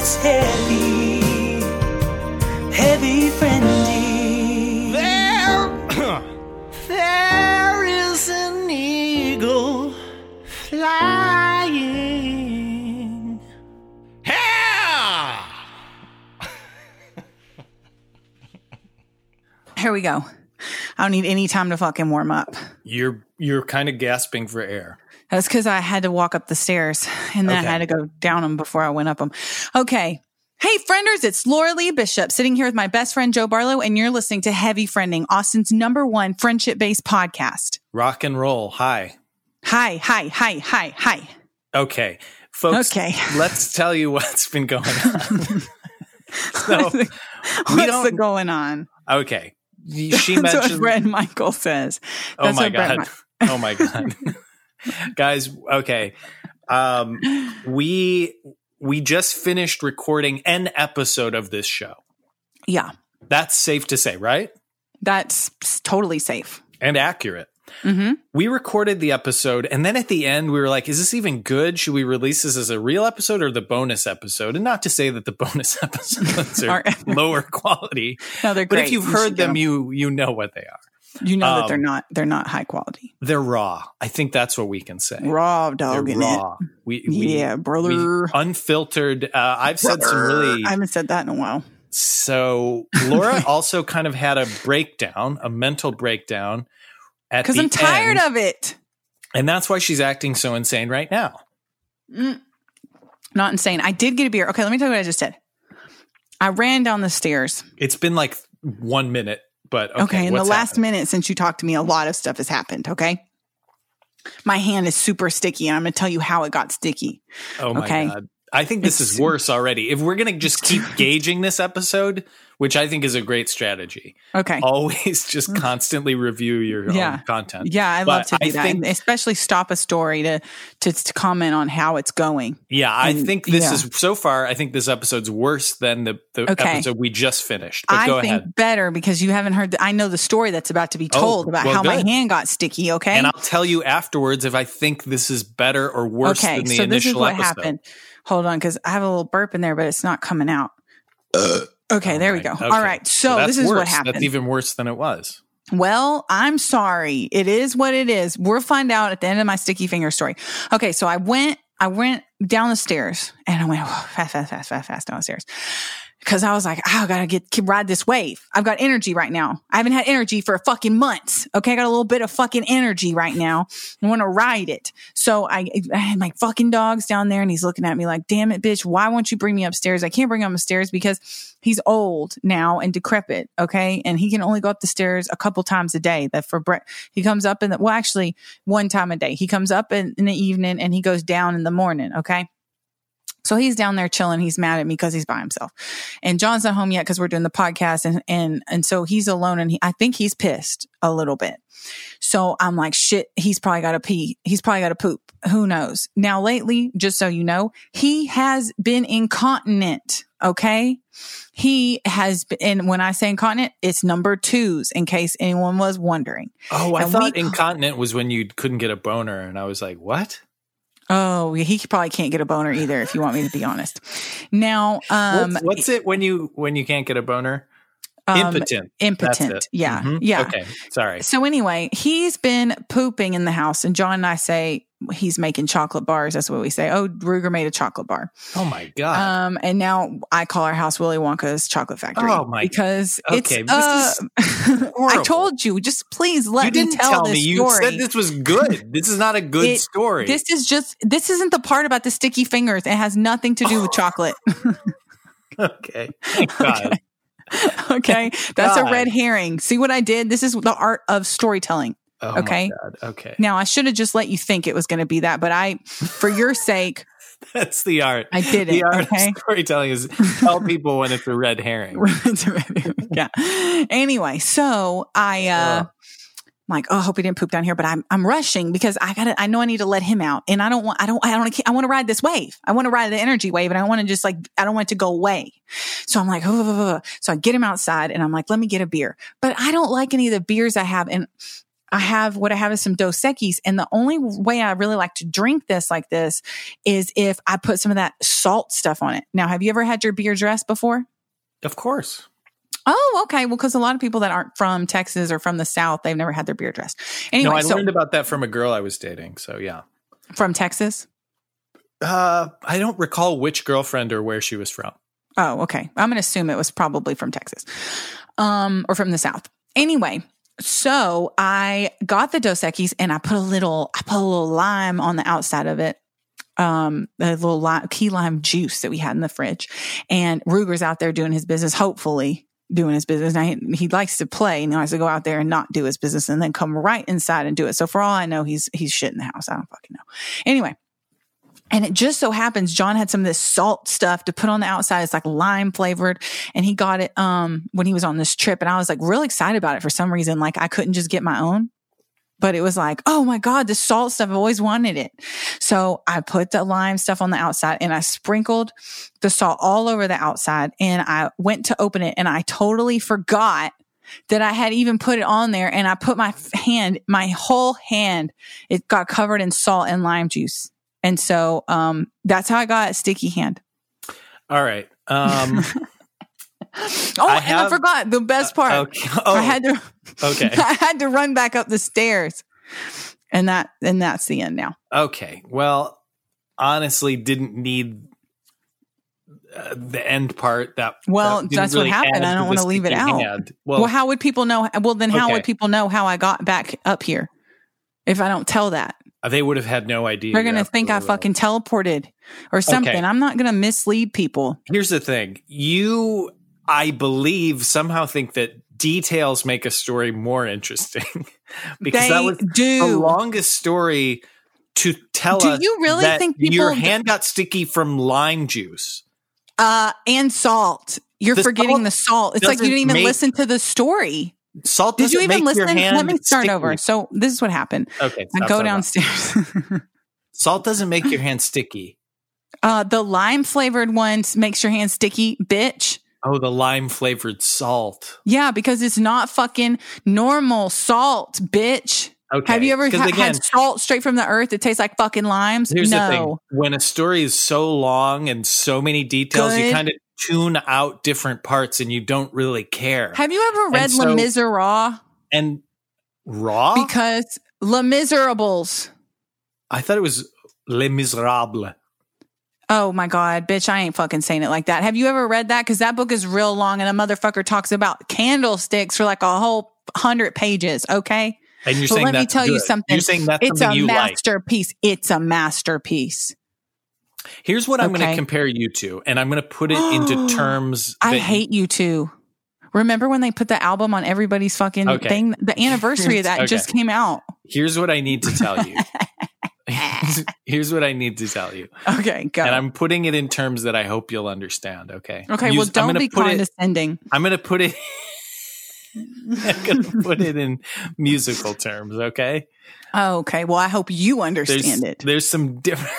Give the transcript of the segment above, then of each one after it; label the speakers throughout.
Speaker 1: it's heavy, heavy friendly.
Speaker 2: There, there is an eagle flying. Yeah!
Speaker 3: Here we go. I don't need any time to fucking warm up.
Speaker 2: You're you're kind of gasping for air.
Speaker 3: That's because I had to walk up the stairs and then
Speaker 2: Okay.
Speaker 3: I had to go down them before I went up them. Okay. Hey, frienders, it's Laura Lee Bishop sitting here with my best friend Joe Barlow, and you're listening to Heavy Friending, Austin's number one friendship based podcast.
Speaker 2: Rock and roll. Hi.
Speaker 3: Hi, hi, hi, hi, hi.
Speaker 2: Okay. Folks,
Speaker 3: Okay.
Speaker 2: let's tell you what's been going on. so,
Speaker 3: What's the going on?
Speaker 2: Okay. She
Speaker 3: That's what
Speaker 2: mentioned
Speaker 3: Brett Michael says.
Speaker 2: Oh my
Speaker 3: what
Speaker 2: god.
Speaker 3: Mi-
Speaker 2: oh my god. Guys, okay. Um we we just finished recording an episode of this show.
Speaker 3: yeah,
Speaker 2: That's safe to say, right?
Speaker 3: that's totally safe.
Speaker 2: And accurate.
Speaker 3: hmm
Speaker 2: We recorded the episode and then at the end we were like, is this even good? Should we release this as a real episode or the bonus episode? And not to say that the bonus episodes are
Speaker 3: Are-
Speaker 2: lower quality,
Speaker 3: No, they're
Speaker 2: but
Speaker 3: great.
Speaker 2: if you've
Speaker 3: You
Speaker 2: heard them, you you know what they are.
Speaker 3: You know that they're
Speaker 2: um,
Speaker 3: not they're not high quality.
Speaker 2: They're raw. I think that's what we can say.
Speaker 3: Raw
Speaker 2: They're
Speaker 3: dog in
Speaker 2: raw. We, we,
Speaker 3: Yeah,
Speaker 2: we-
Speaker 3: brother.
Speaker 2: unfiltered. Uh, I've said some really.
Speaker 3: I haven't said that in a while.
Speaker 2: So Laura also kind of had a breakdown, a mental breakdown.
Speaker 3: Because I'm tired
Speaker 2: end,
Speaker 3: of it.
Speaker 2: and that's why she's acting so insane right now.
Speaker 3: Mm. Not insane. I did get a beer. Okay, let me tell you what I just did. I ran down the stairs.
Speaker 2: It's been like one minute, but okay.
Speaker 3: Okay, in the last
Speaker 2: happened?
Speaker 3: minute since you talked to me, a lot of stuff has happened. Okay. My hand is super sticky, and I'm going to tell you how it got sticky.
Speaker 2: Oh my
Speaker 3: okay.
Speaker 2: god. I think this
Speaker 3: It's-
Speaker 2: is worse already. If we're gonna just keep gauging this episode, which I think is a great strategy,
Speaker 3: Okay.
Speaker 2: always just mm. constantly review your
Speaker 3: Yeah.
Speaker 2: own content.
Speaker 3: Yeah, I love to do
Speaker 2: I
Speaker 3: that,
Speaker 2: think-
Speaker 3: especially stop a story to, to to comment on how it's going.
Speaker 2: Yeah, I think this
Speaker 3: yeah.
Speaker 2: is so far. I think this episode's worse than the, the
Speaker 3: Okay.
Speaker 2: episode we just finished. But
Speaker 3: I
Speaker 2: go
Speaker 3: think
Speaker 2: ahead,
Speaker 3: better because you haven't heard. The, I know the story that's about to be
Speaker 2: Oh,
Speaker 3: told about
Speaker 2: well,
Speaker 3: how my hand got sticky. Okay,
Speaker 2: and I'll tell you afterwards if I think this is better or worse
Speaker 3: okay.
Speaker 2: than the
Speaker 3: So this is what
Speaker 2: episode.
Speaker 3: happened. Hold on, because I have a little burp in there, but it's not coming out. Uh, okay, there we go.
Speaker 2: okay.
Speaker 3: All right, so,
Speaker 2: that's
Speaker 3: this is what
Speaker 2: worse.
Speaker 3: happened.
Speaker 2: That's even worse than it was.
Speaker 3: Well, I'm sorry. It is what it is. We'll find out at the end of my sticky finger story. Okay, so I went, I went down the stairs and I went fast, fast, fast, fast, fast down the stairs. Cause I was like, oh, I gotta get ride this wave. I've got energy right now. I haven't had energy for a fucking months. Okay, I got a little bit of fucking energy right now. I want to ride it. So I, I had my fucking dogs down there, and he's looking at me like, "Damn it, bitch! Why won't you bring me upstairs? I can't bring him upstairs because he's old now and decrepit. Okay, and he can only go up the stairs a couple times a day. That for Brett, he comes up in the well, actually one time a day. He comes up in, in the evening and he goes down in the morning. Okay. So he's down there chilling. He's mad at me because he's by himself. And John's not home yet because we're doing the podcast. And, and, and so he's alone and he, I think he's pissed a little bit. So I'm like, shit, he's probably got to pee. He's probably got to poop. Who knows? Now, lately, just so you know, he has been incontinent. Okay. He has been, and when I say incontinent, it's number twos in case anyone was wondering.
Speaker 2: Oh, I
Speaker 3: And
Speaker 2: thought
Speaker 3: we-
Speaker 2: incontinent was when you couldn't get a boner, and I was like, what?
Speaker 3: Oh, he probably can't get a boner either, if you want me to be honest. Now, um,
Speaker 2: what's, what's it when you when you can't get a boner?
Speaker 3: um,
Speaker 2: impotent.
Speaker 3: Impotent. Yeah.
Speaker 2: Mhm.
Speaker 3: Yeah.
Speaker 2: Okay. Sorry.
Speaker 3: So anyway, he's been pooping in the house, and John and I say he's making chocolate bars. That's what we say. Oh, Ruger made a chocolate bar.
Speaker 2: Oh my god.
Speaker 3: Um, and now I call our house Willy Wonka's chocolate factory.
Speaker 2: Oh, my-
Speaker 3: Because
Speaker 2: Okay,
Speaker 3: it's. Uh, I told you, just please let
Speaker 2: you
Speaker 3: me
Speaker 2: didn't
Speaker 3: tell,
Speaker 2: tell
Speaker 3: this
Speaker 2: me. You
Speaker 3: story.
Speaker 2: said this was good. this is not a good
Speaker 3: It-
Speaker 2: story.
Speaker 3: This is just. This isn't the part about the sticky fingers. It has nothing to do with chocolate.
Speaker 2: okay. Thank God.
Speaker 3: okay, that's a red herring. See what I did? This is the art of storytelling.
Speaker 2: Oh
Speaker 3: Okay.
Speaker 2: My God. Okay.
Speaker 3: Now I should have just let you think it was going to be that, but I, for your sake,
Speaker 2: That's the art.
Speaker 3: I did it.
Speaker 2: The art
Speaker 3: Okay.
Speaker 2: of storytelling is tell people when it's a red herring.
Speaker 3: yeah. Anyway, so I uh
Speaker 2: Ugh.
Speaker 3: I'm like, oh, I hope he didn't poop down here, but I'm I'm rushing because I gotta I know I need to let him out. And I don't want I don't I don't I want to ride this wave. I want to ride the energy wave and I want to just like I don't want it to go away. So I'm like, oh, oh, oh, oh. so I get him outside and I'm like, let me get a beer. But I don't like any of the beers I have. And I have what I have is some Dos Equis. And the only way I really like to drink this like this is if I put some of that salt stuff on it. Now, have you ever had your beer dressed before?
Speaker 2: Of course.
Speaker 3: Oh, okay. Well, because a lot of people that aren't from Texas or from the South, they've never had their beer dressed. Anyway,
Speaker 2: no, I
Speaker 3: so
Speaker 2: learned about that from a girl I was dating. So yeah.
Speaker 3: from Texas.
Speaker 2: Uh, I don't recall which girlfriend or where she was from.
Speaker 3: Oh, okay. I'm going to assume it was probably from Texas um, or from the South. Anyway, so I got the Dos Equis and I put a little, I put a little lime on the outside of it. Um, a little lime, key lime juice that we had in the fridge. And Ruger's out there doing his business, hopefully doing his business. Now he, he likes to play and he likes to go out there and not do his business and then come right inside and do it. So for all I know, he's, he's shit in the house. I don't fucking know. Anyway, and it just so happens John had some of this salt stuff to put on the outside. It's like lime flavored. And he got it um when he was on this trip. And I was like really excited about it for some reason. Like I couldn't just get my own. But it was like, oh my God, the salt stuff. I've always wanted it. So I put the lime stuff on the outside and I sprinkled the salt all over the outside. And I went to open it and I totally forgot that I had even put it on there. And I put my hand, my whole hand, it got covered in salt and lime juice. And so um, that's how I got a sticky hand.
Speaker 2: All right. Um,
Speaker 3: Oh,
Speaker 2: I
Speaker 3: and I forgot the best part.
Speaker 2: okay. Oh,
Speaker 3: I had to
Speaker 2: okay.
Speaker 3: I had to run back up the stairs. And that and that's the end now.
Speaker 2: Okay. Well, honestly, didn't need uh, the end part. That
Speaker 3: Well,
Speaker 2: that
Speaker 3: that's what happened. I don't wanna leave it out. Well,
Speaker 2: Well,
Speaker 3: how would people know well then how
Speaker 2: Okay.
Speaker 3: would people know how I got back up here if I don't tell that?
Speaker 2: They would have had no idea.
Speaker 3: They're gonna think I fucking teleported or something.
Speaker 2: Okay.
Speaker 3: I'm not gonna mislead people.
Speaker 2: Here's the thing. You, I believe, somehow think that details make a story more interesting because
Speaker 3: they
Speaker 2: that was the longest story to tell
Speaker 3: Do you really think people
Speaker 2: your hand got sticky from lime juice?
Speaker 3: uh and salt. You're
Speaker 2: The
Speaker 3: forgetting
Speaker 2: salt
Speaker 3: the salt. It's like you didn't even
Speaker 2: make-
Speaker 3: listen to the story.
Speaker 2: Salt
Speaker 3: Did you even listen? Let me start
Speaker 2: sticky.
Speaker 3: over. So this is what happened.
Speaker 2: Okay,
Speaker 3: I go downstairs.
Speaker 2: Salt doesn't make your hand sticky.
Speaker 3: uh, the lime flavored ones makes your hand sticky, bitch.
Speaker 2: Oh, the lime flavored salt.
Speaker 3: Yeah, because it's not fucking normal salt, bitch.
Speaker 2: Okay.
Speaker 3: Have you ever ha-
Speaker 2: again,
Speaker 3: had salt straight from the earth It tastes like fucking limes?
Speaker 2: Here's the thing:
Speaker 3: no.
Speaker 2: when a story is so long and so many details, you kind of tune out different parts, and you don't really care.
Speaker 3: Have you ever read
Speaker 2: so-
Speaker 3: Les Miserables?
Speaker 2: and raw,
Speaker 3: Because Les Miserables.
Speaker 2: I thought it was Les Miserables.
Speaker 3: Oh my God, bitch, I ain't fucking saying it like that. Have you ever read that? Because that book is real long and a motherfucker talks about candlesticks for like a whole hundred pages, okay?
Speaker 2: And you're
Speaker 3: But
Speaker 2: saying
Speaker 3: let me tell you something.
Speaker 2: You're saying that's
Speaker 3: It's
Speaker 2: something
Speaker 3: a
Speaker 2: you like.
Speaker 3: masterpiece. It's a masterpiece.
Speaker 2: Here's what I'm going to compare you to, and I'm going to put it into terms.
Speaker 3: I hate you too. Remember when they put the album on everybody's fucking
Speaker 2: Okay.
Speaker 3: thing? The anniversary of that
Speaker 2: Okay.
Speaker 3: just came out.
Speaker 2: Here's what I need to tell you. Here's what I need to tell you.
Speaker 3: Okay, go.
Speaker 2: And I'm putting it in terms that I hope you'll understand. Okay.
Speaker 3: okay, well,
Speaker 2: Use-
Speaker 3: don't be
Speaker 2: put it.
Speaker 3: condescending.
Speaker 2: I'm gonna put it. I'm gonna put it in musical terms. Okay.
Speaker 3: Oh, okay, well, I hope you
Speaker 2: There's
Speaker 3: understand it.
Speaker 2: there's some different.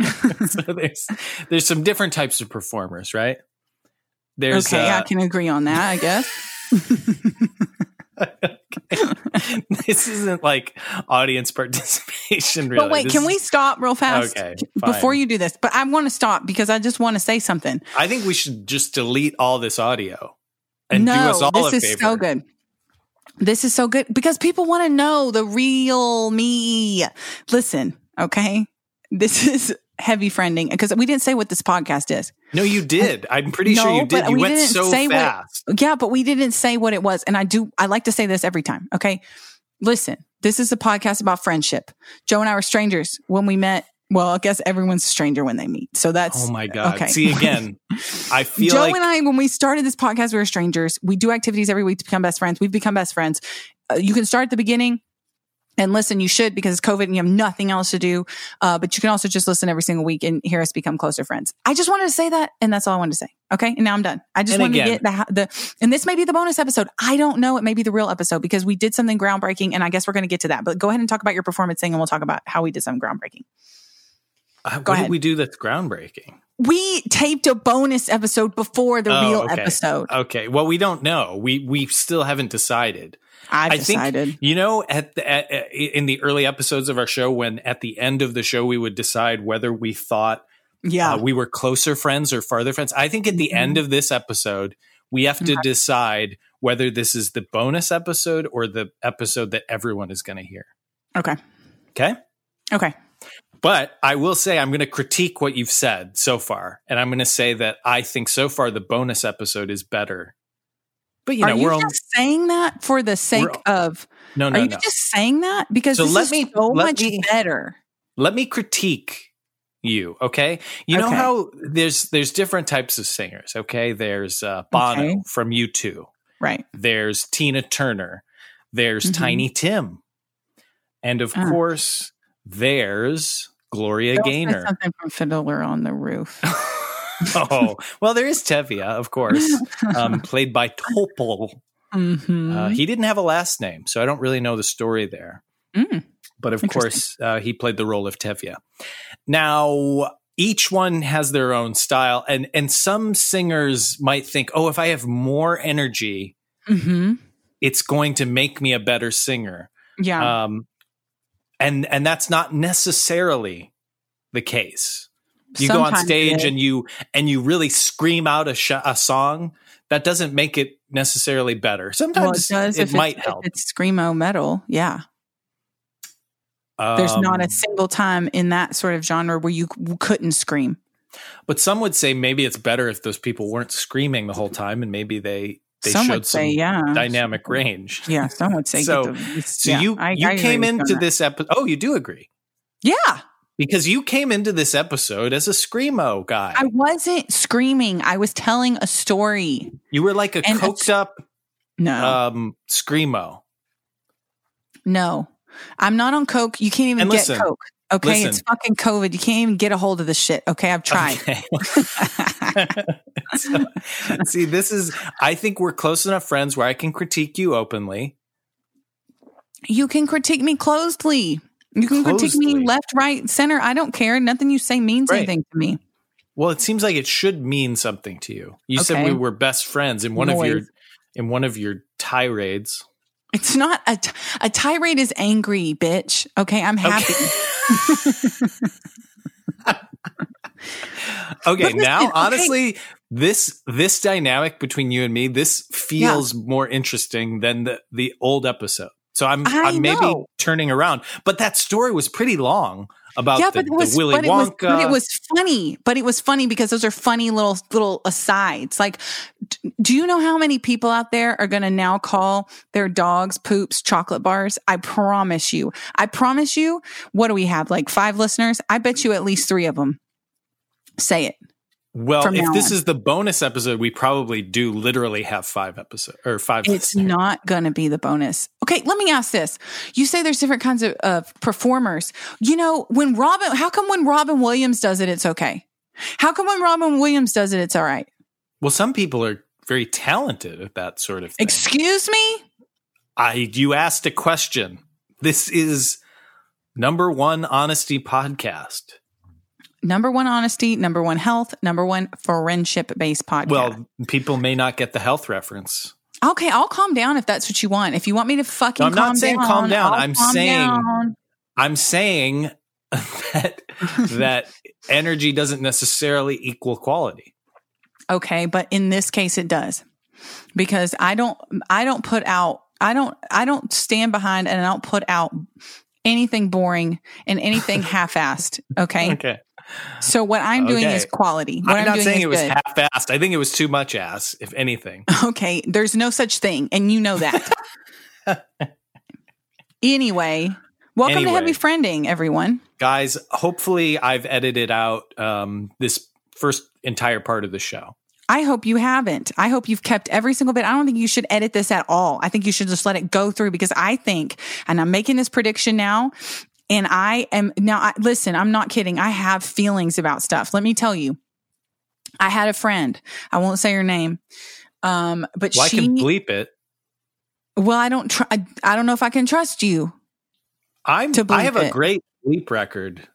Speaker 2: so there's there's some different types of performers, right? There's
Speaker 3: Okay, I
Speaker 2: uh,
Speaker 3: can agree on that, I guess.
Speaker 2: this isn't like audience participation. Really.
Speaker 3: But wait,
Speaker 2: This
Speaker 3: can we stop real fast
Speaker 2: Okay,
Speaker 3: before you do this? But I want to stop because I just want to say something.
Speaker 2: I think we should just delete all this audio and
Speaker 3: no,
Speaker 2: do us all
Speaker 3: this
Speaker 2: a
Speaker 3: is
Speaker 2: favor.
Speaker 3: so good. This is so good because people want to know the real me. Listen, okay, this is heavy friending because we didn't say what this podcast is.
Speaker 2: No, you did. I'm pretty sure you did. You
Speaker 3: we
Speaker 2: went
Speaker 3: didn't
Speaker 2: so
Speaker 3: say what-
Speaker 2: fast.
Speaker 3: Yeah, but we didn't say what it was. And I do, I like to say this every time. Okay. Listen, this is a podcast about friendship. Joe and I were strangers when we met. Well, I guess everyone's a stranger when they meet. So that's,
Speaker 2: Oh my god!
Speaker 3: okay.
Speaker 2: See again, I feel like
Speaker 3: Joe
Speaker 2: like
Speaker 3: and I, when we started this podcast, we were strangers. We do activities every week to become best friends. We've become best friends. Uh, you can start at the beginning and listen. You should because it's COVID and you have nothing else to do. Uh, but you can also just listen every single week and hear us become closer friends. I just wanted to say that, and that's all I wanted to say. Okay, and now I'm done. I just
Speaker 2: And
Speaker 3: wanted
Speaker 2: again-
Speaker 3: to get the the, and this may be the bonus episode. I don't know. It may be the real episode because we did something groundbreaking, and I guess we're going to get to that. But go ahead and talk about your performance thing, and we'll talk about how we did something groundbreaking.
Speaker 2: Uh,
Speaker 3: Go
Speaker 2: what
Speaker 3: ahead.
Speaker 2: did we do that's groundbreaking?
Speaker 3: we taped a bonus episode before the
Speaker 2: Oh,
Speaker 3: real
Speaker 2: okay.
Speaker 3: episode.
Speaker 2: Okay. Well, we don't know. We we still haven't decided.
Speaker 3: I
Speaker 2: I
Speaker 3: decided.
Speaker 2: think you know at the at, at- in the early episodes of our show when at the end of the show we would decide whether we thought
Speaker 3: yeah.
Speaker 2: uh, we were closer friends or farther friends. I think at the
Speaker 3: Mhm.
Speaker 2: end of this episode we have to decide whether this is the bonus episode or the episode that everyone is going to hear.
Speaker 3: okay.
Speaker 2: Okay?
Speaker 3: Okay.
Speaker 2: But I will say I'm going to critique what you've said so far, and I'm going to say that I think so far the bonus episode is better. But you
Speaker 3: are
Speaker 2: know,
Speaker 3: you
Speaker 2: we're
Speaker 3: just
Speaker 2: only
Speaker 3: saying that for the sake of?
Speaker 2: no,
Speaker 3: are you
Speaker 2: no.
Speaker 3: just saying that because
Speaker 2: So let me-
Speaker 3: so
Speaker 2: let
Speaker 3: much
Speaker 2: me-
Speaker 3: better?
Speaker 2: Let me critique you, okay? You know how there's there's different types of singers, okay? There's uh, Bono
Speaker 3: Okay.
Speaker 2: from U2.
Speaker 3: Right.
Speaker 2: There's Tina Turner. There's
Speaker 3: Mhm.
Speaker 2: Tiny Tim. And of
Speaker 3: Ah.
Speaker 2: course, there's Gloria Gaynor.
Speaker 3: something from Fiddler on the Roof.
Speaker 2: oh, well, there is Tevye, of course, um, played by Topol.
Speaker 3: Mhm.
Speaker 2: Uh, he didn't have a last name, so I don't really know the story there.
Speaker 3: Mm.
Speaker 2: But of course, uh, he played the role of Tevye. Now, each one has their own style, and and some singers might think, "Oh, if I have more energy,
Speaker 3: Mhm.
Speaker 2: it's going to make me a better singer."
Speaker 3: Yeah.
Speaker 2: Um, and and that's not necessarily the case. You go on stage and you and you really scream out a, sh- a song. That doesn't make it necessarily better.
Speaker 3: well, it
Speaker 2: Sometimes it might help.
Speaker 3: It's screamo metal, yeah. There's not a
Speaker 2: Um,
Speaker 3: single time in that sort of genre where you c- couldn't scream.
Speaker 2: But some would say maybe it's better if those people weren't screaming the whole time, and maybe they they
Speaker 3: some
Speaker 2: showed some
Speaker 3: say, yeah,
Speaker 2: dynamic range.
Speaker 3: Yeah, some would say.
Speaker 2: So-
Speaker 3: the,
Speaker 2: So
Speaker 3: yeah,
Speaker 2: you
Speaker 3: I-
Speaker 2: you
Speaker 3: I
Speaker 2: came
Speaker 3: with you on
Speaker 2: into this episode. Oh, you do agree
Speaker 3: Yeah,
Speaker 2: because you came into this episode as a screamo guy.
Speaker 3: I wasn't screaming. I was telling a story.
Speaker 2: you were like a
Speaker 3: And
Speaker 2: coked up
Speaker 3: No,
Speaker 2: um screamo.
Speaker 3: no, I'm not on coke. You can't even
Speaker 2: And
Speaker 3: get
Speaker 2: listen,
Speaker 3: coke. Okay, it's fucking COVID. You can't even get a hold of this shit. Okay, I've tried.
Speaker 2: Okay. So, see, this is. I think we're close enough friends where I can critique you openly.
Speaker 3: you can critique me closely. You can critique me left, right, center. I don't care. Nothing you say means
Speaker 2: Right.
Speaker 3: anything to me.
Speaker 2: Well, it seems like it should mean something to you. You said we were best friends in one of your in one of your tirades.
Speaker 3: It's not a t- a tirade is angry, bitch. Okay, I'm happy.
Speaker 2: Okay, now
Speaker 3: listen, okay.
Speaker 2: honestly, this this dynamic between you and me, this feels more interesting than the the old episode. So I'm
Speaker 3: I
Speaker 2: I'm maybe
Speaker 3: know.
Speaker 2: turning around. But that story was pretty long about
Speaker 3: yeah,
Speaker 2: the,
Speaker 3: but it was
Speaker 2: Willy
Speaker 3: but it was,
Speaker 2: Wonka.
Speaker 3: but it was funny. But it was funny because those are funny little little asides. Like, do you know how many people out there are going to now call their dogs poops chocolate bars? I promise you. I promise you. What do we have? Like five listeners? I bet you at least three of them say it.
Speaker 2: well, if this
Speaker 3: on.
Speaker 2: is the bonus episode, we probably do literally have five episodes or five.
Speaker 3: It's
Speaker 2: listeners.
Speaker 3: not going to be the bonus. Okay, let me ask this. You say there's different kinds of, of performers. You know, when Robin, how come when Robin Williams does it, it's okay? How come when Robin Williams does it, it's all right?
Speaker 2: Well, some people are very talented at that sort of thing.
Speaker 3: Excuse me?
Speaker 2: I you asked a question. This is number one honesty podcast.
Speaker 3: Number one, honesty. Number one, health. Number one, friendship based podcast.
Speaker 2: Well, people may not get the health reference.
Speaker 3: okay, I'll calm down if that's what you want. If you want me to fucking
Speaker 2: No, I'm not
Speaker 3: calm
Speaker 2: saying
Speaker 3: down,
Speaker 2: calm down. I'm
Speaker 3: calm
Speaker 2: saying-
Speaker 3: down.
Speaker 2: I'm saying that that energy doesn't necessarily equal quality.
Speaker 3: Okay, but in this case it does. Because I don't I don't put out I don't I don't stand behind and I don't put out anything boring and anything half-assed, okay?
Speaker 2: Okay.
Speaker 3: So what I'm doing
Speaker 2: Okay.
Speaker 3: is quality. What
Speaker 2: I'm,
Speaker 3: I'm,
Speaker 2: not saying it was
Speaker 3: good.
Speaker 2: half-assed. I think it was too much ass, if anything.
Speaker 3: okay, there's no such thing and you know that. anyway, welcome
Speaker 2: Anyway.
Speaker 3: to Heavy Friending everyone.
Speaker 2: Guys, hopefully I've edited out um, this first entire part of the show.
Speaker 3: I hope you haven't. I hope you've kept every single bit. I don't think you should edit this at all. I think you should just let it go through because I think, and I'm making this prediction now, and I am now, I, listen, I'm not kidding. I have feelings about stuff. Let me tell you. I had a friend. I won't say her name. Um, but
Speaker 2: Well,
Speaker 3: she,
Speaker 2: I can bleep it.
Speaker 3: well, I don't try. I, I don't know if I can trust you.
Speaker 2: I'm
Speaker 3: to
Speaker 2: I have
Speaker 3: bleep
Speaker 2: a great bleep record.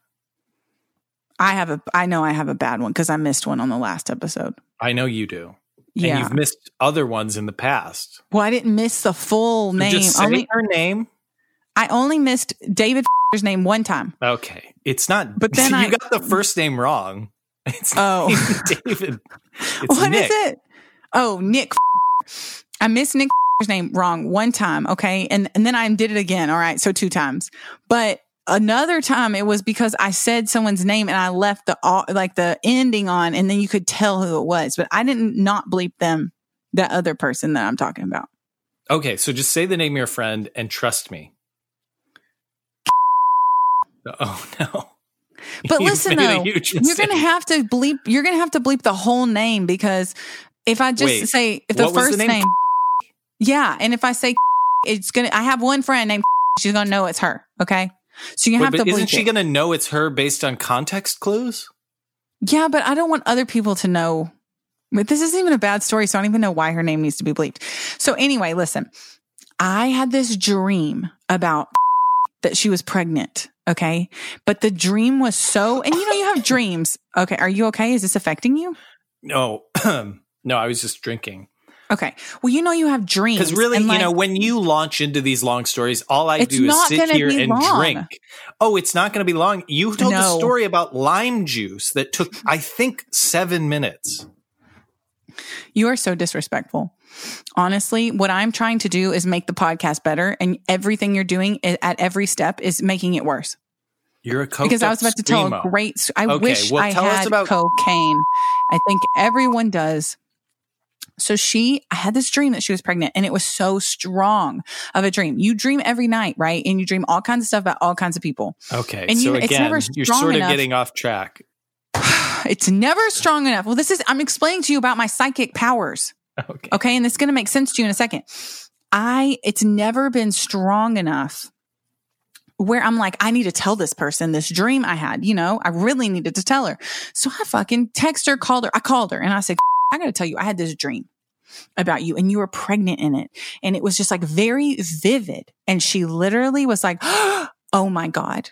Speaker 3: I have a. I know I have a bad one because I missed one on the last episode.
Speaker 2: I know you do.
Speaker 3: Yeah.
Speaker 2: And you've missed other ones in the past.
Speaker 3: well, I didn't miss the full
Speaker 2: So
Speaker 3: name. Only
Speaker 2: her name.
Speaker 3: I only missed David 's name one time.
Speaker 2: Okay. It's not
Speaker 3: But then
Speaker 2: you
Speaker 3: I-
Speaker 2: got the first name wrong. It's
Speaker 3: Oh.
Speaker 2: David. It's
Speaker 3: What is it? Oh, Nick. I missed Nick name wrong one time. Okay. And, and then I did it again. All right. So two times. But another time it was because I said someone's name and I left the, like the ending on and then you could tell who it was, but I didn't not bleep them, that other person that I'm talking about.
Speaker 2: Okay, so just say the name of your friend and trust me. Oh no.
Speaker 3: But
Speaker 2: You've
Speaker 3: listen though, you're going to have to bleep, you're going to have to bleep the whole name because if I just
Speaker 2: Wait,
Speaker 3: say, if the
Speaker 2: was the
Speaker 3: first
Speaker 2: name?
Speaker 3: name, yeah. And if I say it's going to, I have one friend named, she's going to know it's her. Okay. So you
Speaker 2: Wait,
Speaker 3: have to
Speaker 2: but isn't she going to know it's her based on context clues?
Speaker 3: yeah, but I don't want other people to know. But this isn't even a bad story. So I don't even know why her name needs to be bleeped. So anyway, listen, I had this dream about that she was pregnant. Okay. But the dream was so, and you know, you have dreams. Okay. Are you okay? Is this affecting you?
Speaker 2: No. no, I was just drinking.
Speaker 3: Okay. Well, you know, you have dreams.
Speaker 2: Because really,
Speaker 3: and,
Speaker 2: you know, when you launch into these long stories, all I do is sit here and
Speaker 3: long.
Speaker 2: drink. Oh, it's not going to be long. You told a story about lime juice that took, I think, seven minutes.
Speaker 3: You are so disrespectful. Honestly, what I'm trying to do is make the podcast better, and everything you're doing at every step is making it worse.
Speaker 2: You're a coked
Speaker 3: because I was about to tell a great. I
Speaker 2: Okay,
Speaker 3: wish
Speaker 2: well,
Speaker 3: I had
Speaker 2: about-
Speaker 3: cocaine. I think everyone does. So she, I had this dream that she was pregnant, and it was so strong of a dream. You dream every night, right? And you dream all kinds of stuff about all kinds of people.
Speaker 2: Okay,
Speaker 3: And
Speaker 2: so
Speaker 3: you- it's
Speaker 2: again,
Speaker 3: never
Speaker 2: you're sort of
Speaker 3: enough.
Speaker 2: getting off track.
Speaker 3: It's never strong enough. Well, this is, I'm explaining to you about my psychic powers.
Speaker 2: Okay.
Speaker 3: Okay. And it's going to make sense to you in a second. I, it's never been strong enough where I'm like, I need to tell this person this dream I had, you know, I really needed to tell her. So I fucking text her, called her. I called her and I said, I got to tell you, I had this dream about you and you were pregnant in it. And it was just like very vivid. And she literally was like, Oh my God.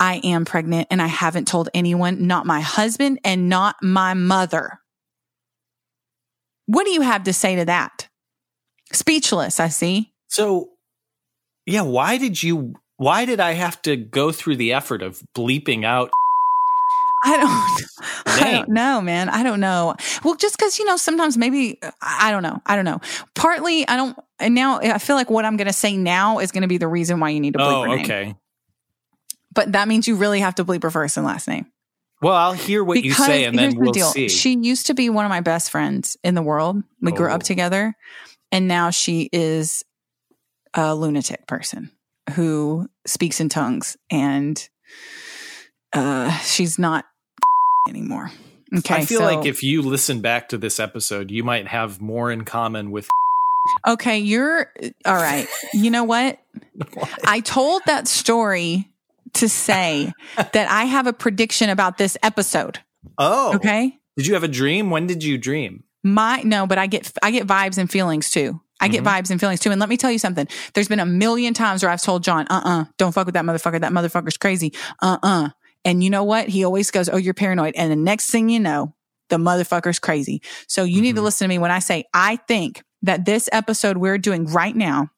Speaker 3: I am pregnant and I haven't told anyone, not my husband and not my mother. What do you have to say to that? Speechless, I see.
Speaker 2: So, yeah, why did you? Why did I have to go through the effort of bleeping out?
Speaker 3: I don't, I don't know, man. I don't know. Well, just because, you know, sometimes maybe, I I don't know. I don't know. Partly, I don't, and now I feel like what I'm going to say now is going to be the reason why you need to bleep
Speaker 2: Oh,
Speaker 3: her name.
Speaker 2: okay.
Speaker 3: But that means you really have to bleep her first and last name.
Speaker 2: Well, I'll hear what you
Speaker 3: Because
Speaker 2: say, and then we'll
Speaker 3: the deal.
Speaker 2: see.
Speaker 3: She used to be one of my best friends in the world. We grew
Speaker 2: Oh.
Speaker 3: up together, and now she is a lunatic person who speaks in tongues, and uh, she's not anymore. Okay,
Speaker 2: I feel
Speaker 3: so-
Speaker 2: like if you listen back to this episode, you might have more in common with.
Speaker 3: okay, you're all right. You know what? I told that story to say that I have a prediction about this episode.
Speaker 2: Oh,
Speaker 3: Okay.
Speaker 2: Did you have a dream? When did you dream?
Speaker 3: My no, but I get I get vibes and feelings too. I get
Speaker 2: Mhm.
Speaker 3: vibes and feelings too. And let me tell you something. There's been a million times where I've told John, uh uh-uh, uh, do not fuck with that motherfucker. That motherfucker's crazy. Uh uh And you know what? He always goes, Oh, you're paranoid. And the next thing you know, the motherfucker's crazy. So you need to
Speaker 2: Mhm.
Speaker 3: listen to me when I say I think that this episode we're doing right now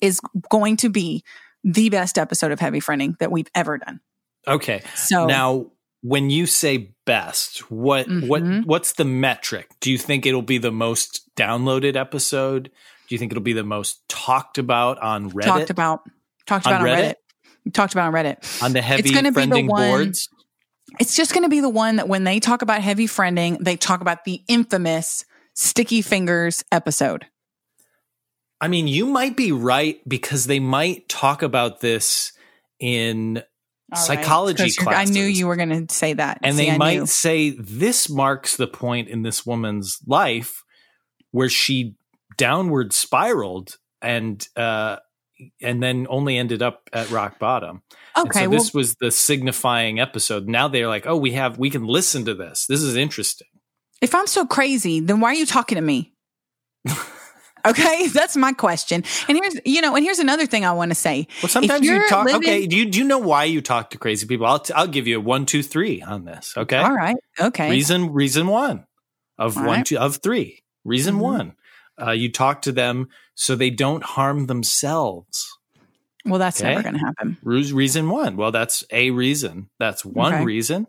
Speaker 3: is going to be the best episode of heavy friending that we've ever done.
Speaker 2: Okay.
Speaker 3: So
Speaker 2: Now, when you say best, what what
Speaker 3: Mhm.
Speaker 2: what's the metric? Do you think it'll be the most downloaded episode? Do you think it'll be the most talked about on Reddit?
Speaker 3: talked about talked
Speaker 2: On
Speaker 3: about on
Speaker 2: Reddit?
Speaker 3: Reddit. Talked about on Reddit.
Speaker 2: on the heavy
Speaker 3: gonna be the
Speaker 2: friending
Speaker 3: one-
Speaker 2: boards?
Speaker 3: It's just going to be the one that when they talk about heavy friending, they talk about the infamous sticky fingers episode.
Speaker 2: I mean, you might be right because they might talk about this in psychology
Speaker 3: you're- I knew you were going to say that.
Speaker 2: and
Speaker 3: See,
Speaker 2: they
Speaker 3: I
Speaker 2: might
Speaker 3: knew.
Speaker 2: say this marks the point in this woman's life where she downward spiraled and uh and then only ended up at rock bottom. And
Speaker 3: Okay,
Speaker 2: so
Speaker 3: well,
Speaker 2: this was the signifying episode. Now they're like, "Oh, we have we can listen to this. This is interesting."
Speaker 3: if I'm so crazy, then why are you talking to me? Okay, that's my question. And here's, you know, and here's another thing I want to say.
Speaker 2: Well, sometimes you talk.
Speaker 3: living-
Speaker 2: okay, do you do you know why you talk to crazy people? I'll t- I'll give you a one, two, three on this. Okay,
Speaker 3: All right. Okay.
Speaker 2: reason reason one of
Speaker 3: All
Speaker 2: one
Speaker 3: right.
Speaker 2: two of three. Reason
Speaker 3: Mhm.
Speaker 2: one, uh, you talk to them so they don't harm themselves.
Speaker 3: well, that's
Speaker 2: Okay.
Speaker 3: never going to happen.
Speaker 2: Re- Reason one. Well, that's a reason. That's one
Speaker 3: Okay.
Speaker 2: reason.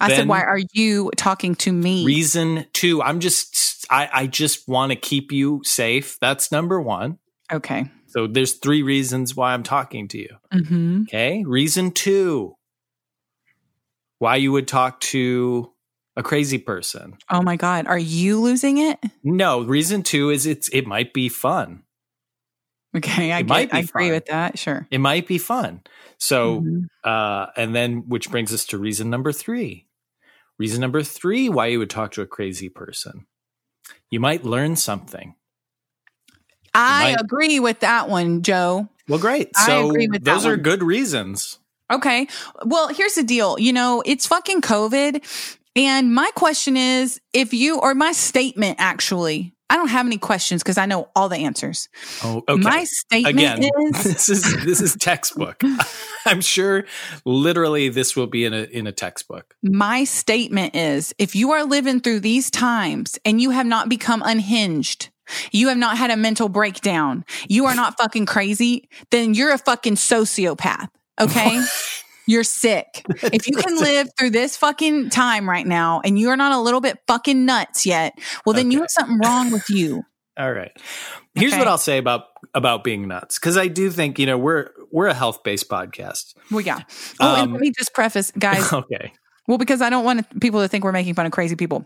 Speaker 3: I
Speaker 2: Then-
Speaker 3: said, why are you talking to me?
Speaker 2: Reason two. I'm just I I just want to keep you safe. That's number one.
Speaker 3: okay.
Speaker 2: So there's three reasons why I'm talking to you.
Speaker 3: hmm
Speaker 2: Okay. Reason two. Why you would talk to a crazy person.
Speaker 3: Oh my God. Are you losing it?
Speaker 2: No, reason two is it's it might be fun.
Speaker 3: Okay. I, get, I agree
Speaker 2: fun.
Speaker 3: with that. Sure.
Speaker 2: It might be fun. So
Speaker 3: Mhm.
Speaker 2: uh and then which brings us to reason number three. Reason number three why you would talk to a crazy person. You might learn something.
Speaker 3: I
Speaker 2: might-
Speaker 3: agree with that one, Joe.
Speaker 2: Well, great.
Speaker 3: I
Speaker 2: So
Speaker 3: agree with that
Speaker 2: those are
Speaker 3: one.
Speaker 2: good reasons.
Speaker 3: Okay. Well, here's the deal. You know, it's fucking COVID. And my question is if you, or my statement actually, I don't have any questions because I know all the answers.
Speaker 2: Oh, okay.
Speaker 3: My statement
Speaker 2: Again,
Speaker 3: is
Speaker 2: this is this is textbook. I'm sure literally this will be in a in a textbook.
Speaker 3: my statement is if you are living through these times and you have not become unhinged, you have not had a mental breakdown, you are not fucking crazy, then you're a fucking sociopath. Okay. You're sick. If you can live through this fucking time right now and you're not a little bit fucking nuts yet, well, then you have something wrong with you.
Speaker 2: All right. Here's
Speaker 3: Okay.
Speaker 2: what I'll say about about being nuts because I do think you know we're we're a health based podcast.
Speaker 3: Well, yeah. Oh, and
Speaker 2: Um,
Speaker 3: let me just preface, guys.
Speaker 2: okay.
Speaker 3: Well, because I don't want people to think we're making fun of crazy people.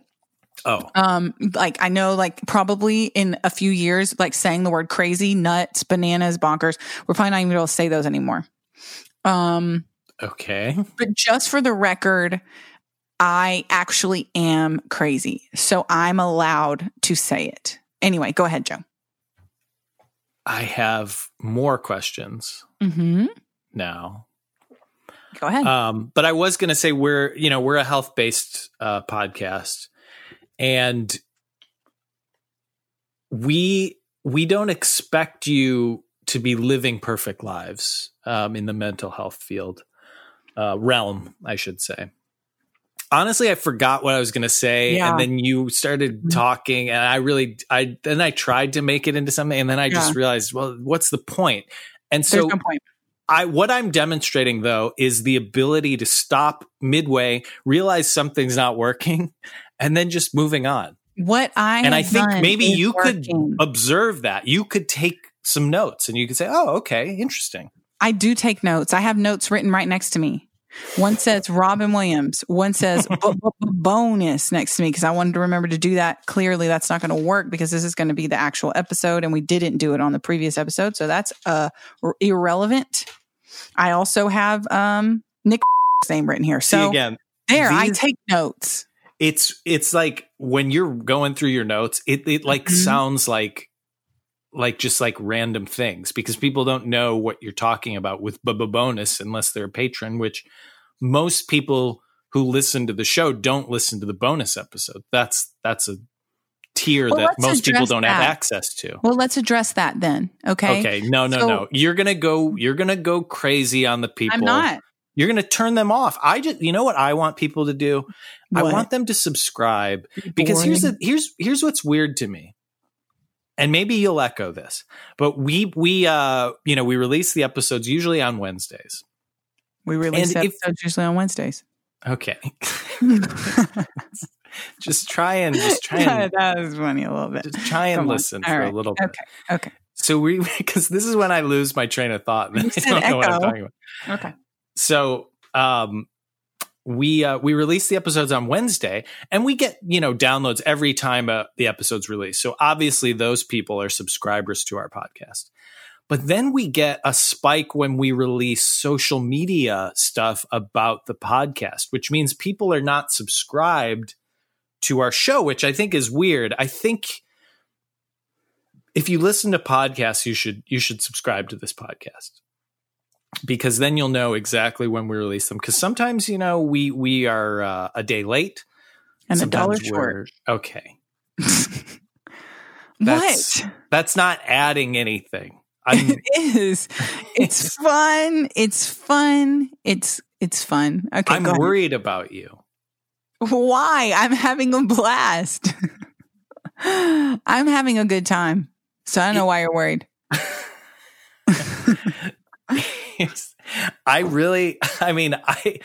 Speaker 2: Oh,
Speaker 3: um like i know like probably in a few years like saying the word crazy nuts bananas bonkers we're probably not even able to say those anymore um
Speaker 2: okay.
Speaker 3: but just for the record i actually am crazy so i'm allowed to say it anyway go ahead joe
Speaker 2: I have more questions
Speaker 3: mm-hmm.
Speaker 2: now.
Speaker 3: go ahead
Speaker 2: Um, but I was going to say we're you know we're a health based uh, podcast, and we we don't expect you to be living perfect lives um, in the mental health field uh, realm, I should say. Honestly, I forgot what I was going to say,
Speaker 3: Yeah.
Speaker 2: and then you started
Speaker 3: Mhm.
Speaker 2: talking, and I really, I then I tried to make it into something, and then I just realized, well, what's the point? And so
Speaker 3: no point
Speaker 2: I what I'm demonstrating though is the ability to stop midway, realize something's not working, and then just moving on.
Speaker 3: what i
Speaker 2: and I think maybe you could observe that. You could take some notes and you could say, "Oh, okay, interesting."
Speaker 3: I do take notes. I have notes written right next to me. One says Robin Williams. One says b- b- bonus next to me because I wanted to remember to do that. Clearly, that's not going to work because this is going to be the actual episode, and we didn't do it on the previous episode, so that's uh r- irrelevant. I also have um Nick name written here,
Speaker 2: See
Speaker 3: so
Speaker 2: again,
Speaker 3: there I take notes.
Speaker 2: it's it's like when you're going through your notes, it it like
Speaker 3: Mhm.
Speaker 2: sounds like like just like random things because people don't know what you're talking about with Bubba Bonus unless they're a patron, which most people who listen to the show don't listen to the bonus episode. That's that's a tier
Speaker 3: Well,
Speaker 2: that most people don't have access to.
Speaker 3: Well, let's address that then. Okay,
Speaker 2: Okay, no, no,
Speaker 3: So-
Speaker 2: no. You're gonna go. You're gonna go crazy on the people.
Speaker 3: I'm not.
Speaker 2: You're gonna turn them off. I just, you know what I want people to do. I want them to subscribe because here's the here's here's what's weird to me and maybe you'll echo this but we we uh you know we release the episodes usually on wednesdays
Speaker 3: we release
Speaker 2: and if-
Speaker 3: episodes usually on Wednesdays.
Speaker 2: okay just try and just try and
Speaker 3: that was funny a little bit.
Speaker 2: just try and
Speaker 3: Come
Speaker 2: listen for
Speaker 3: right.
Speaker 2: a little bit
Speaker 3: Okay. Okay.
Speaker 2: so we because this is when i lose my train of thought and
Speaker 3: You
Speaker 2: i don't know what i'm talking about
Speaker 3: Okay.
Speaker 2: so um we uh we release the episodes on wednesday and we get you know downloads every time uh, the episode's released so obviously those people are subscribers to our podcast. But then we get a spike when we release social media stuff about the podcast which means people are not subscribed to our show which i think is weird. I think if you listen to podcasts you should you should subscribe to this podcast because then you'll know exactly when we release them. Because sometimes, you know, we we are uh, a day late
Speaker 3: And a dollar short.
Speaker 2: Okay, That's,
Speaker 3: what?
Speaker 2: That's not adding anything. I'm,
Speaker 3: It is. It's fun. It's fun. It's it's fun. Okay,
Speaker 2: I'm worried about you.
Speaker 3: Why? I'm having a blast. I'm having a good time. So I don't know why you're worried.
Speaker 2: I really, I mean, I,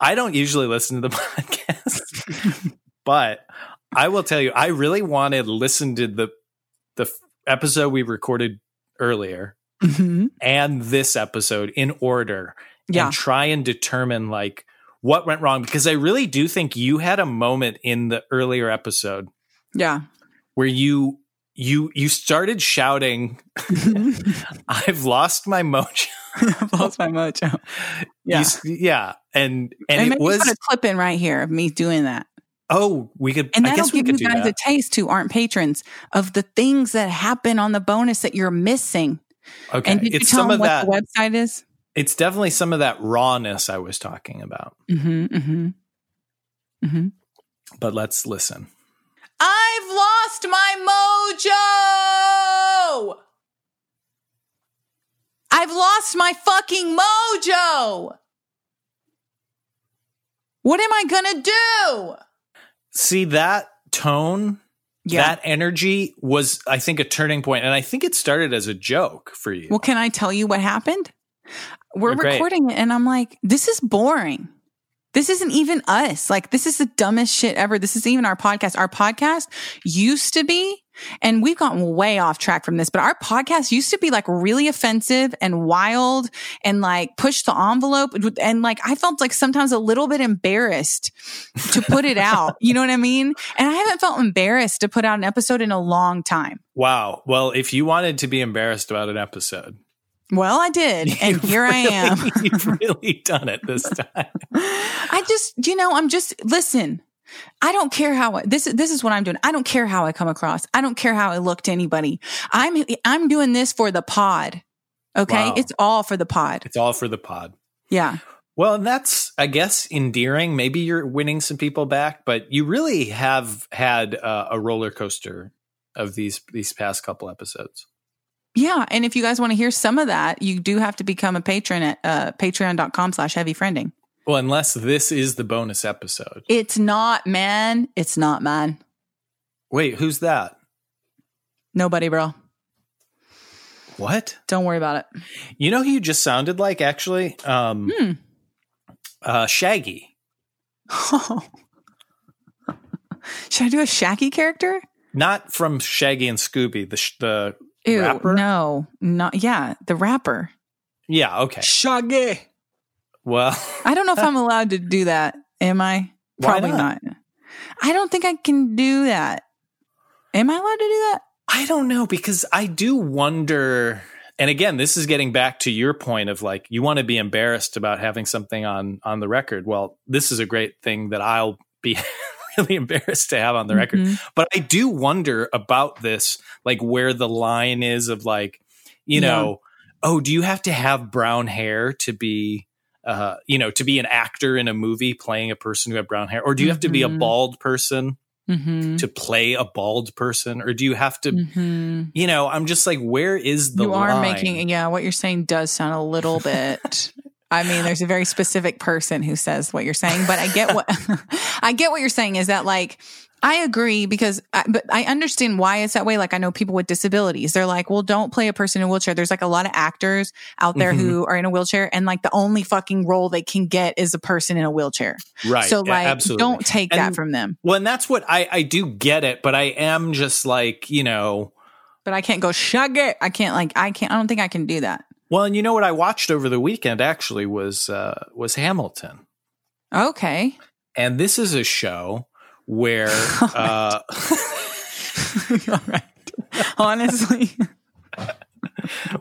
Speaker 2: I don't usually listen to the podcast, but I will tell you, I really wanted to listen to the, the episode we recorded earlier
Speaker 3: Mhm.
Speaker 2: and this episode in order
Speaker 3: Yeah.
Speaker 2: and try and determine like what went wrong because I really do think you had a moment in the earlier episode
Speaker 3: Yeah.
Speaker 2: where you you you started shouting I've lost my mojo.
Speaker 3: I've lost my mojo. Yeah.
Speaker 2: s- yeah. And and,
Speaker 3: And,
Speaker 2: it was
Speaker 3: put a clip in right here of me doing that.
Speaker 2: oh, we could
Speaker 3: And that'll
Speaker 2: guess we
Speaker 3: give you guys
Speaker 2: that.
Speaker 3: a taste who aren't patrons of the things that happen on the bonus that you're missing.
Speaker 2: okay.
Speaker 3: And did you
Speaker 2: It's
Speaker 3: tell
Speaker 2: some
Speaker 3: them
Speaker 2: of
Speaker 3: what
Speaker 2: that
Speaker 3: the website is?
Speaker 2: it's definitely some of that rawness I was talking about.
Speaker 3: Mm-hmm, mm-hmm. Mm-hmm.
Speaker 2: But let's listen.
Speaker 3: I've lost my mojo. I've lost my fucking mojo. What am I gonna do?
Speaker 2: See that tone
Speaker 3: Yeah.
Speaker 2: that energy was i think a turning point and i think it started as a joke for you
Speaker 3: Well, can I tell you what happened? We're recording it, and I'm like, this is boring. This isn't even us. Like, this is the dumbest shit ever. This isn't even our podcast. Our podcast used to be, and we've gotten way off track from this, but our podcast used to be like really offensive and wild and like push the envelope. And like, I felt like sometimes a little bit embarrassed to put it out. You know what I mean? And I haven't felt embarrassed to put out an episode in a long time.
Speaker 2: wow well if you wanted to be embarrassed about an episode
Speaker 3: Well, I did. And
Speaker 2: you've
Speaker 3: here I am.
Speaker 2: you've really done it this time
Speaker 3: I just, you know, I'm just listen. I don't care how I, this this is what I'm doing. I don't care how I come across. I don't care how I look to anybody. I'm I'm doing this for the pod. Okay?
Speaker 2: Wow.
Speaker 3: It's all for the pod.
Speaker 2: it's all for the pod
Speaker 3: Yeah.
Speaker 2: well and that's i guess endearing maybe you're winning some people back but you really have had uh, a roller coaster of these these past couple episodes
Speaker 3: Yeah, and if you guys want to hear some of that, you do have to become a patron at uh, patreon.com slash heavy friending.
Speaker 2: well unless this is the bonus episode
Speaker 3: It's not, man. It's not, man.
Speaker 2: wait who's that
Speaker 3: Nobody, bro.
Speaker 2: what
Speaker 3: Don't worry about it.
Speaker 2: You know who you just sounded like actually? Um
Speaker 3: Hmm.
Speaker 2: uh Shaggy.
Speaker 3: Should I do a Shaggy character?
Speaker 2: Not from Shaggy and Scooby, the sh- the
Speaker 3: Ew,
Speaker 2: Rapper?
Speaker 3: no, not yeah, the rapper.
Speaker 2: Yeah, okay.
Speaker 3: Shaggy.
Speaker 2: Well,
Speaker 3: I don't know if I'm allowed to do that. Am I? Probably
Speaker 2: not?
Speaker 3: not. I don't think I can do that. Am I allowed to do that?
Speaker 2: I don't know because I do wonder and again, this is getting back to your point of like you want to be embarrassed about having something on on the record. Well, this is a great thing that I'll be really embarrassed to have on the record.
Speaker 3: Mhm.
Speaker 2: But I do wonder about this, like where the line is of like, you
Speaker 3: Yeah.
Speaker 2: know, oh, do you have to have brown hair to be, uh, you know, to be an actor in a movie playing a person who had brown hair, or do you have to be a
Speaker 3: Mhm.
Speaker 2: bald person
Speaker 3: Mhm.
Speaker 2: to play a bald person, or do you have to,
Speaker 3: Mhm.
Speaker 2: you know, I'm just like, where is the
Speaker 3: You are
Speaker 2: line?
Speaker 3: making, yeah, what you're saying does sound a little bit. I mean, there's a very specific person who says what you're saying, but I get what I get what you're saying is that like I agree because, I, but I understand why it's that way. Like I know people with disabilities, they're like, well, don't play a person in a wheelchair. There's like a lot of actors out there
Speaker 2: Mm-hmm.
Speaker 3: who are in a wheelchair, and like the only fucking role they can get is a person in a wheelchair.
Speaker 2: right?
Speaker 3: So like,
Speaker 2: absolutely.
Speaker 3: don't take that from them.
Speaker 2: Well, and that's what I I do get it, but I am just like, you know.
Speaker 3: But I can't go shug it. I can't like I can't. I don't think I can do that.
Speaker 2: Well, and you know what I watched over the weekend actually was uh, was Hamilton,
Speaker 3: Okay.
Speaker 2: and this is a show where uh,
Speaker 3: All right. Honestly.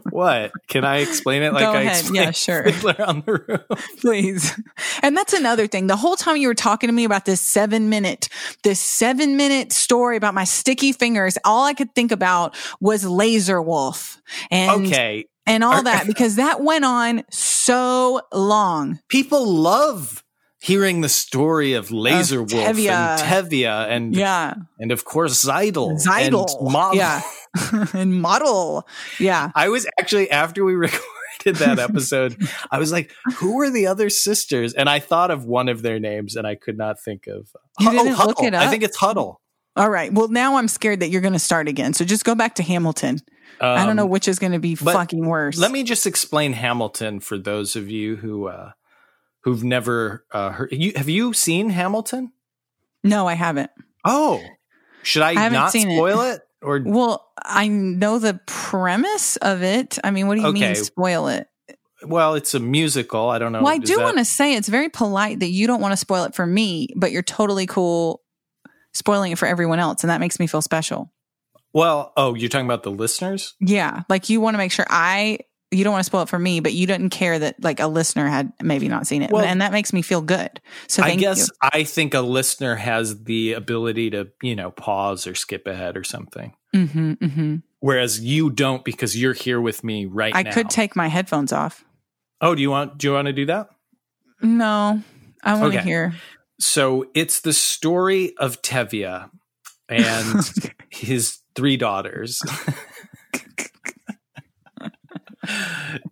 Speaker 2: what can I explain it like
Speaker 3: Go
Speaker 2: I
Speaker 3: ahead.
Speaker 2: explained
Speaker 3: Yeah, sure.
Speaker 2: Fiddler on the Roof?
Speaker 3: please. And that's another thing. The whole time you were talking to me about this seven minute, this seven minute story about my sticky fingers, all I could think about was Lazar Wolf and,
Speaker 2: Okay,
Speaker 3: and all that because that went on so long.
Speaker 2: people love hearing the story of Lazar Wolf
Speaker 3: Tevye.
Speaker 2: and Tevye and
Speaker 3: Yeah.
Speaker 2: and of course Tzeitel.
Speaker 3: Tzeitel.
Speaker 2: And Model.
Speaker 3: Yeah. and model. Yeah.
Speaker 2: I was actually after we recorded that episode, I was like, who are the other sisters? And I thought of one of their names and I could not think of
Speaker 3: You
Speaker 2: Oh,
Speaker 3: didn't look
Speaker 2: Hodel.
Speaker 3: it
Speaker 2: I think it's Hodel.
Speaker 3: All right. Well, now I'm scared that you're going to start again. So just go back to Hamilton. I don't know
Speaker 2: Um,
Speaker 3: which is going to be fucking worse.
Speaker 2: Let me just explain Hamilton for those of you who uh who've never uh heard you have you seen Hamilton?
Speaker 3: No, I haven't.
Speaker 2: Oh. Should I,
Speaker 3: I
Speaker 2: not
Speaker 3: seen it.
Speaker 2: spoil it? Or
Speaker 3: Well, I know the premise of it. I mean, what do you
Speaker 2: Okay.
Speaker 3: mean spoil it?
Speaker 2: well, it's a musical. I don't know.
Speaker 3: well, I do
Speaker 2: that-
Speaker 3: want to say it's very polite that you don't want to spoil it for me, but you're totally cool spoiling it for everyone else. And that makes me feel special.
Speaker 2: Well, oh, you're talking about the listeners?
Speaker 3: Yeah. Like you want to make sure I, you don't want to spoil it for me, but you didn't care that like a listener had maybe not seen it.
Speaker 2: Well,
Speaker 3: and that makes me feel good. So
Speaker 2: I guess
Speaker 3: you.
Speaker 2: I think a listener has the ability to, you know, pause or skip ahead or something.
Speaker 3: hmm hmm
Speaker 2: Whereas you don't because you're here with me right
Speaker 3: I
Speaker 2: now.
Speaker 3: could take my headphones off.
Speaker 2: Oh, do you want do you want to do that?
Speaker 3: No, I want to hear.
Speaker 2: So it's the story of Tevye and his three daughters.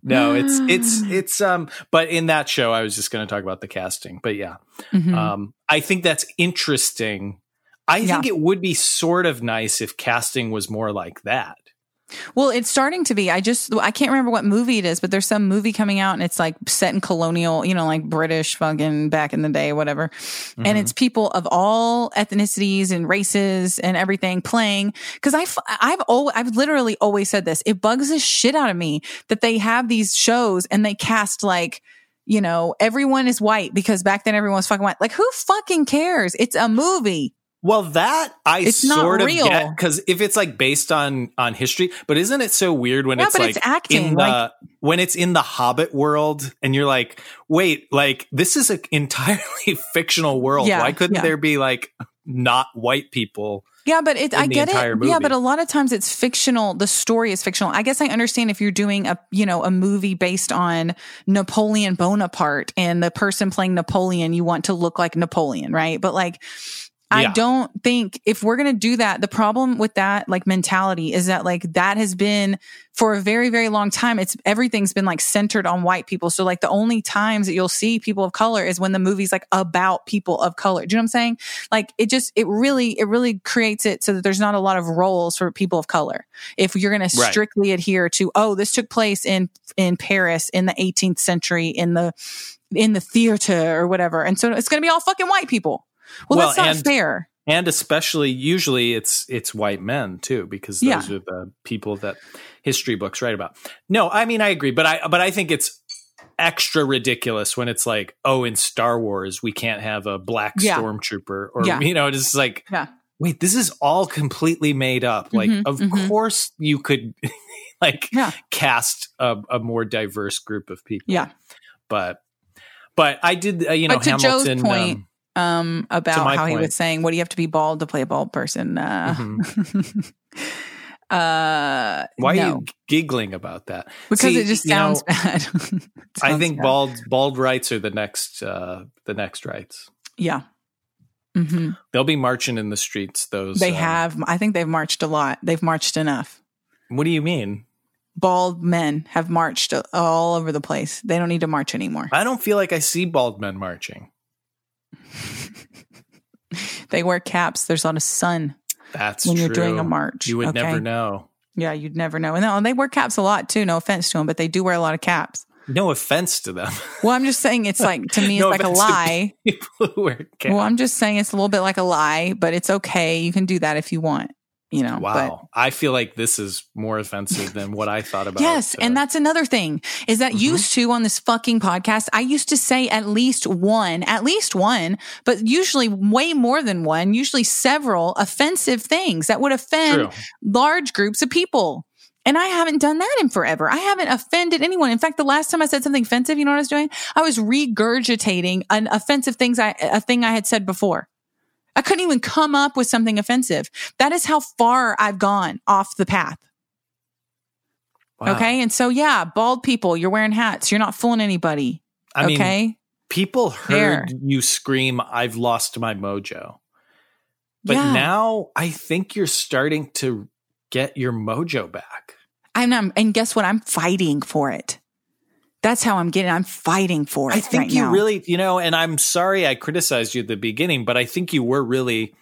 Speaker 2: no, it's it's it's um but in that show I was just going to talk about the casting. But yeah.
Speaker 3: Mhm.
Speaker 2: Um I think that's interesting. I
Speaker 3: Yeah.
Speaker 2: think it would be sort of nice if casting was more like that.
Speaker 3: Well, it's starting to be. I just I can't remember what movie it is, but there's some movie coming out and it's like set in colonial, you know, like British fucking back in the day, whatever.
Speaker 2: Mm-hmm.
Speaker 3: And it's people of all ethnicities and races and everything playing. Because I've, I've always I've literally always said this. It bugs the shit out of me that they have these shows and they cast like. You know, everyone is white because back then everyone was fucking white. Like, who fucking cares? It's a movie.
Speaker 2: Well, that I
Speaker 3: It's
Speaker 2: sort of
Speaker 3: real.
Speaker 2: get because if it's like based on on history, but isn't it so weird when
Speaker 3: Yeah,
Speaker 2: it's like
Speaker 3: it's acting,
Speaker 2: in the
Speaker 3: like-
Speaker 2: when it's in the Hobbit world, and you're like, wait, like this is an entirely fictional world.
Speaker 3: Yeah,
Speaker 2: Why couldn't
Speaker 3: yeah.
Speaker 2: there be like not white people?
Speaker 3: Yeah, but it, I get it.
Speaker 2: entire
Speaker 3: Yeah, but a lot of times it's fictional. The story is fictional. I guess I understand if you're doing a, you know, a movie based on Napoleon Bonaparte and the person playing Napoleon, you want to look like Napoleon, right? But like, I don't think if we're going to do that, the problem with that like mentality is that like that has been for a very, very long time. It's everything's been like centered on white people. So like the only times that you'll see people of color is when the movie's like about people of color. Do you know what I'm saying? Like it just, it really, it really creates it so that there's not a lot of roles for people of color. If you're going to strictly adhere to, oh, this took place in, in Paris in the 18th century in the, in the theater or whatever. And so it's going to be all fucking white people. Well,
Speaker 2: Well,
Speaker 3: that's not
Speaker 2: and-
Speaker 3: fair.
Speaker 2: And especially, usually it's it's white men too, because those
Speaker 3: Yeah.
Speaker 2: are the people that history books write about. No, I mean I agree, but I but I think it's extra ridiculous when it's like, oh, in Star Wars we can't have a black
Speaker 3: Yeah.
Speaker 2: stormtrooper, or
Speaker 3: Yeah.
Speaker 2: you know, it's like, wait, this is all completely made up. Like,
Speaker 3: Mhm,
Speaker 2: of
Speaker 3: mhm.
Speaker 2: course you could like
Speaker 3: Yeah.
Speaker 2: cast a, a more diverse group of people.
Speaker 3: Yeah.
Speaker 2: but but I did, uh, you know,
Speaker 3: But to Joe's point,
Speaker 2: um,
Speaker 3: um, about how he was saying, "What do you have to be bald to play a bald person?" Uh,
Speaker 2: mhm.
Speaker 3: uh,
Speaker 2: Why
Speaker 3: no,
Speaker 2: are you giggling about that?
Speaker 3: because
Speaker 2: See,
Speaker 3: it just
Speaker 2: you know,
Speaker 3: sounds bad. It
Speaker 2: I think
Speaker 3: bad.
Speaker 2: bald bald rights are the next uh the next rights.
Speaker 3: Yeah, hmm
Speaker 2: They'll be marching in the streets. Those
Speaker 3: they
Speaker 2: uh,
Speaker 3: have. I think they've marched a lot. They've marched enough.
Speaker 2: What do you mean?
Speaker 3: Bald men have marched all over the place. They don't need to march anymore.
Speaker 2: I don't feel like I see bald men marching.
Speaker 3: They wear caps. There's a lot of sun
Speaker 2: That's
Speaker 3: when you're doing a march.
Speaker 2: You would
Speaker 3: okay?
Speaker 2: never know.
Speaker 3: Yeah, you'd never know. And no, oh, they wear caps a lot too. No offense to them, but they do wear a lot of caps.
Speaker 2: No offense to them.
Speaker 3: Well, I'm just saying it's like to me, it's
Speaker 2: No
Speaker 3: like a lie.
Speaker 2: People who wear caps.
Speaker 3: Well, I'm just saying it's a little bit like a lie, but it's okay. You can do that if you want, you know.
Speaker 2: wow, I feel like this is more offensive than what I thought about.
Speaker 3: yes,
Speaker 2: uh,
Speaker 3: and that's another thing is that
Speaker 2: Mhm.
Speaker 3: used to on this fucking podcast, I used to say at least one, at least one, but usually way more than one, usually several offensive things that would offend
Speaker 2: true.
Speaker 3: large groups of people. And I haven't done that in forever. I haven't offended anyone. In fact, the last time I said something offensive, you know what I was doing? I was regurgitating an offensive things I, a thing I had said before. I couldn't even come up with something offensive. That is how far I've gone off the path.
Speaker 2: Wow.
Speaker 3: Okay. And so, yeah, bald people, you're wearing hats. You're not fooling anybody.
Speaker 2: I mean,
Speaker 3: okay.
Speaker 2: people heard you scream, I've lost my mojo. But
Speaker 3: Yeah.
Speaker 2: now I think you're starting to get your mojo back.
Speaker 3: I'm not, and guess what? I'm fighting for it. That's how I'm getting. I'm fighting for it.
Speaker 2: I think
Speaker 3: right
Speaker 2: you
Speaker 3: now.
Speaker 2: really, you know, and I'm sorry I criticized you at the beginning, but I think you were really,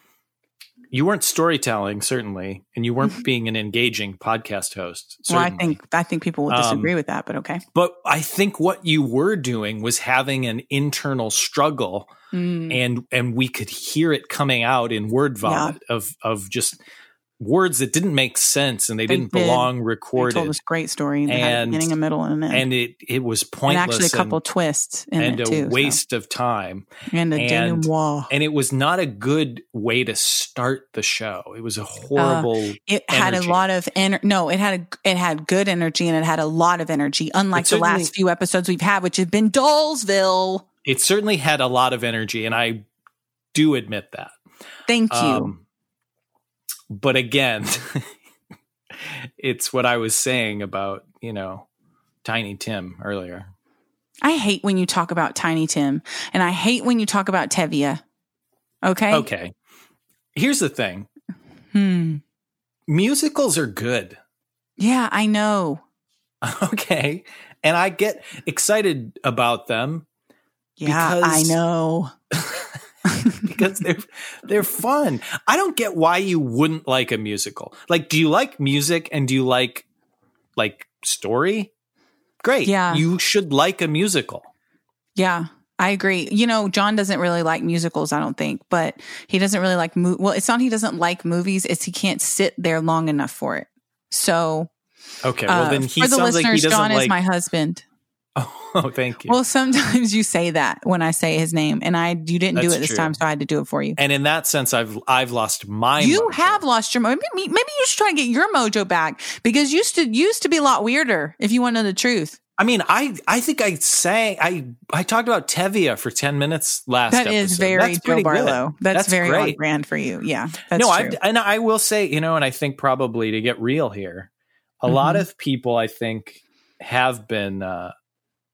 Speaker 2: you weren't storytelling certainly, and you weren't being an engaging podcast host.
Speaker 3: Well, I think I think people will
Speaker 2: Um,
Speaker 3: disagree with that, but okay.
Speaker 2: but I think what you were doing was having an internal struggle,
Speaker 3: Mm.
Speaker 2: and and we could hear it coming out in word vomit of of just words that didn't make sense and they,
Speaker 3: They
Speaker 2: didn't
Speaker 3: did.
Speaker 2: belong
Speaker 3: They
Speaker 2: recorded,
Speaker 3: told this great story. They
Speaker 2: And-
Speaker 3: beginning, a middle, and an end.
Speaker 2: and it it was
Speaker 3: and
Speaker 2: pointless
Speaker 3: actually a couple twists in
Speaker 2: and
Speaker 3: it
Speaker 2: a
Speaker 3: too. so.
Speaker 2: waste of time.
Speaker 3: and a
Speaker 2: and-
Speaker 3: denouement.
Speaker 2: and it was not a good way to start the show. It was a horrible.
Speaker 3: It had
Speaker 2: energy.
Speaker 3: a lot of ener- no, it had a, it had good energy and it had a lot of energy. Unlike the last few episodes we've had, which have been Dollsville.
Speaker 2: it certainly had a lot of energy, and I do admit that.
Speaker 3: Thank you.
Speaker 2: Um, but again, it's what I was saying about you know Tiny Tim earlier.
Speaker 3: I hate when you talk about Tiny Tim, and I hate when you talk about Tevye. Okay.
Speaker 2: Okay, here's the thing:
Speaker 3: Hmm.
Speaker 2: musicals are good.
Speaker 3: Yeah, I know.
Speaker 2: Okay, and I get excited about them
Speaker 3: Yeah,
Speaker 2: Because-
Speaker 3: I know.
Speaker 2: because they're they're fun. I don't get why you wouldn't like a musical. Like, do you like music and do you like like story? Great.
Speaker 3: Yeah.
Speaker 2: You should like a musical.
Speaker 3: Yeah, I agree. You know, John doesn't really like musicals, I don't think, but he doesn't really like mo- well, it's not he doesn't like movies, it's he can't sit there long enough for it. So,
Speaker 2: Okay. Well,
Speaker 3: uh,
Speaker 2: then he
Speaker 3: for the
Speaker 2: sounds like he
Speaker 3: listeners,
Speaker 2: doesn't
Speaker 3: John
Speaker 2: like.
Speaker 3: is my husband.
Speaker 2: oh, thank you.
Speaker 3: Well, sometimes you say that when I say his name, and I you didn't do it this
Speaker 2: true.
Speaker 3: time, so I had to do it for you.
Speaker 2: and in that sense, I've I've lost my.
Speaker 3: you
Speaker 2: mojo.
Speaker 3: have lost your mojo. Maybe, maybe you should try and get your mojo back because you used to used to be a lot weirder. If you want to know the truth,
Speaker 2: I mean, I I think I sang I I talked about Tevye for ten minutes last.
Speaker 3: that is
Speaker 2: episode.
Speaker 3: very
Speaker 2: That's
Speaker 3: Joe. Barlow. That's,
Speaker 2: That's
Speaker 3: very on
Speaker 2: great.
Speaker 3: brand for you. Yeah, that's
Speaker 2: no. I've, and I will say, you know, and I think probably to get real here, a lot
Speaker 3: Mhm.
Speaker 2: of people I think have been uh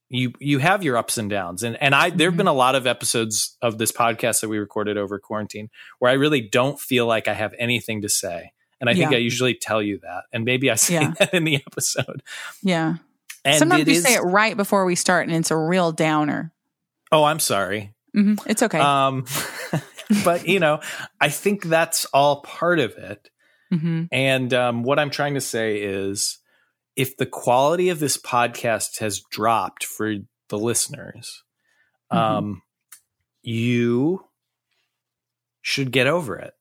Speaker 2: you you have your ups and downs. And and I there've
Speaker 3: Mhm.
Speaker 2: been a lot of episodes of this podcast that we recorded over quarantine where I really don't feel like I have anything to say. And I think
Speaker 3: Yeah.
Speaker 2: I usually tell you that. And maybe I say
Speaker 3: Yeah.
Speaker 2: that in the episode.
Speaker 3: yeah.
Speaker 2: And
Speaker 3: Sometimes you
Speaker 2: is-
Speaker 3: say it right before we start, and it's a real downer.
Speaker 2: Oh, I'm sorry.
Speaker 3: hmm It's okay.
Speaker 2: Um but you know, I think that's all part of it.
Speaker 3: hmm
Speaker 2: And um, what I'm trying to say is if the quality of this podcast has dropped for the listeners,
Speaker 3: Mhm.
Speaker 2: um, you should get over it.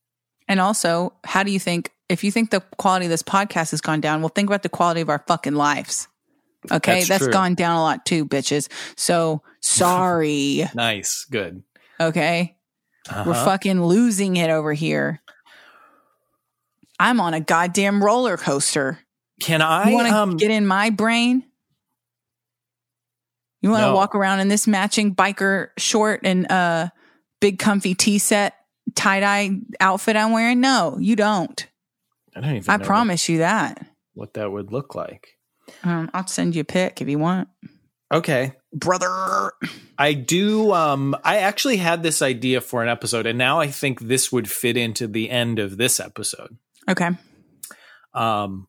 Speaker 3: And also, how do you think if you think the quality of this podcast has gone down? Well, think about the quality of our fucking lives. Okay,
Speaker 2: That's
Speaker 3: that's gone down a lot too, bitches. So sorry.
Speaker 2: Nice. Good.
Speaker 3: Okay. We're
Speaker 2: Uh-huh.
Speaker 3: fucking losing it over here. I'm on a goddamn roller coaster.
Speaker 2: Can I
Speaker 3: want to
Speaker 2: um,
Speaker 3: get in my brain? You want to
Speaker 2: No.
Speaker 3: walk around in this matching biker short and uh big comfy tee set tie dye outfit I'm wearing? No, you don't.
Speaker 2: I don't even
Speaker 3: I promise you that.
Speaker 2: what that would look like.
Speaker 3: Um, I'll send you a pic if you want,
Speaker 2: Okay.
Speaker 3: brother.
Speaker 2: I do um I actually had this idea for an episode and now I think this would fit into the end of this episode.
Speaker 3: Okay.
Speaker 2: um,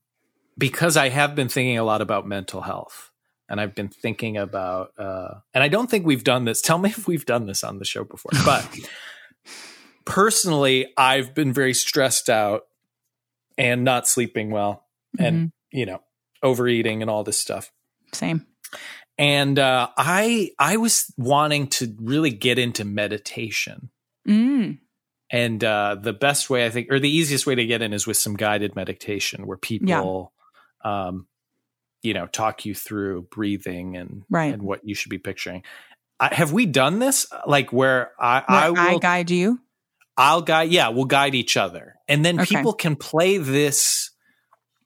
Speaker 2: because I have been thinking a lot about mental health, and I've been thinking about, uh, and I don't think we've done this. Tell me if we've done this on the show before. But personally, I've been very stressed out and not sleeping well, and you know, overeating and all this stuff.
Speaker 3: Same.
Speaker 2: And uh, I I was wanting to really get into meditation.
Speaker 3: Mm.
Speaker 2: And uh, the best way, I think, or the easiest way to get in is with some guided meditation where people, um, you know, talk you through breathing and
Speaker 3: Right.
Speaker 2: and what you should be picturing. I, have we done this? Like where I,
Speaker 3: Where
Speaker 2: I
Speaker 3: I,
Speaker 2: will,
Speaker 3: guide you.
Speaker 2: I'll guide. Yeah, we'll guide each other, and then
Speaker 3: Okay.
Speaker 2: people can play this.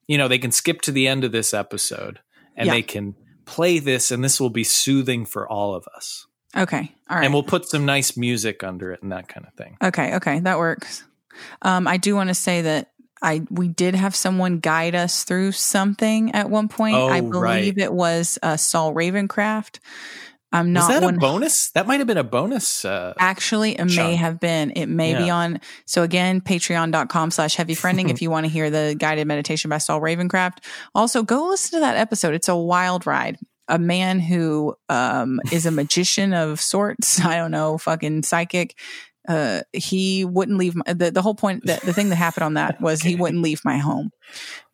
Speaker 2: You know, they can skip to the end of this episode, and
Speaker 3: Yeah.
Speaker 2: they can play this, and this will be soothing for all of us.
Speaker 3: Okay. All right.
Speaker 2: And we'll put some nice music under it and that kind of thing.
Speaker 3: Okay, okay, that works. Um, I do want to say that I we did have someone guide us through something at one point.
Speaker 2: Oh,
Speaker 3: I
Speaker 2: right.
Speaker 3: believe it was uh, Saul Ravencraft. I'm
Speaker 2: Was
Speaker 3: not
Speaker 2: that
Speaker 3: one.
Speaker 2: a bonus? That might have been a bonus. Uh,
Speaker 3: Actually, it may have been. It may be on. So again, patreon.com slash heavy friending if you want to hear the guided meditation by Saul Ravencraft. Also, go listen to that episode. It's a wild ride. A man who um, is a magician of sorts. I don't know, fucking psychic. Uh, he wouldn't leave my, the, the whole point that the thing that happened on that was he wouldn't leave my home.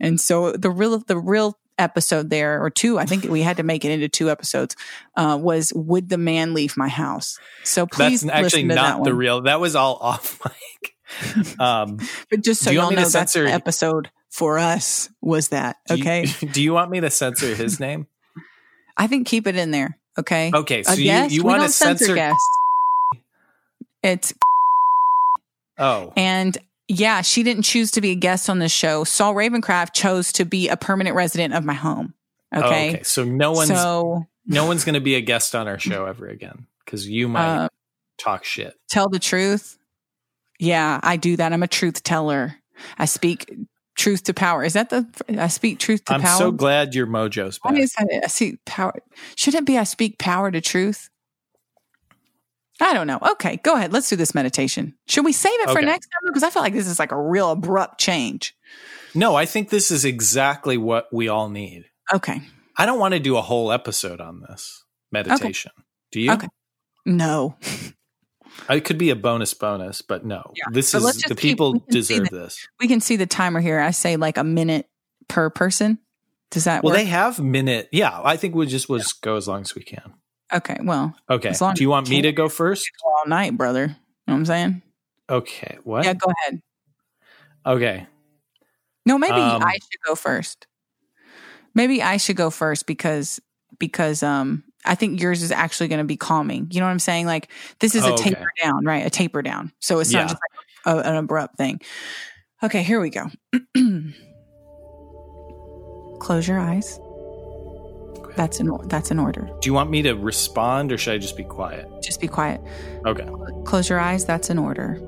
Speaker 3: And so the real, the real episode there or two, I think we had to make it into two episodes, uh, was would the man leave my house? So please
Speaker 2: that's actually
Speaker 3: listen to that
Speaker 2: not the real. That was all off mic. um,
Speaker 3: But just so
Speaker 2: you me
Speaker 3: know, that's the episode for us was that.
Speaker 2: do you-
Speaker 3: Okay.
Speaker 2: Do you, want me to censor his name?
Speaker 3: I think keep it in there. Okay.
Speaker 2: Okay, so
Speaker 3: a
Speaker 2: you, you want to
Speaker 3: censor
Speaker 2: censor?
Speaker 3: guests. It's
Speaker 2: Oh,
Speaker 3: and yeah, she didn't choose to be a guest on the show. Saul Ravencraft chose to be a permanent resident of my home.
Speaker 2: Oh,
Speaker 3: Okay.
Speaker 2: okay. So no one's
Speaker 3: so
Speaker 2: no one's going to be a guest on our show ever again because you might
Speaker 3: uh,
Speaker 2: talk shit.
Speaker 3: tell the truth. Yeah, I do that. I'm a truth teller. I speak truth to power. Is that the I speak truth to
Speaker 2: I'm
Speaker 3: power?
Speaker 2: so glad your mojo's back.
Speaker 3: Why is that? I see power. Should it be I speak power to truth? I don't know. Okay, go ahead. Let's do this meditation. Should we save it for next time? Because I feel like this is like a real abrupt change.
Speaker 2: No, I think this is exactly what we all need.
Speaker 3: Okay.
Speaker 2: I don't want to do a whole episode on this meditation. Do you?
Speaker 3: Okay. No.
Speaker 2: It could be a bonus bonus, but no.
Speaker 3: Yeah.
Speaker 2: This
Speaker 3: But
Speaker 2: is the people
Speaker 3: we see
Speaker 2: deserve
Speaker 3: that-
Speaker 2: this.
Speaker 3: We can see the timer here. I say like a minute per person. Does that
Speaker 2: Well,
Speaker 3: work?
Speaker 2: they have minute. Yeah, I think we'll just we'll just go as long as we can.
Speaker 3: Okay. Well,
Speaker 2: Okay. Do you want me to go first?
Speaker 3: all night, brother. You know what I'm saying?
Speaker 2: Okay. What?
Speaker 3: Yeah, go ahead.
Speaker 2: Okay.
Speaker 3: No, maybe
Speaker 2: Um,
Speaker 3: I should go first. Maybe I should go first because because um I think yours is actually going to be calming. You know what I'm saying? Like this is
Speaker 2: Oh,
Speaker 3: a
Speaker 2: okay.
Speaker 3: taper down, right? A taper down. So it's
Speaker 2: Yeah.
Speaker 3: not just like a, an abrupt thing. Okay, here we go. Close your eyes. That's an that's an order.
Speaker 2: Do you want me to respond or should I just be quiet?
Speaker 3: Just be quiet.
Speaker 2: Okay.
Speaker 3: Close your eyes. That's an order.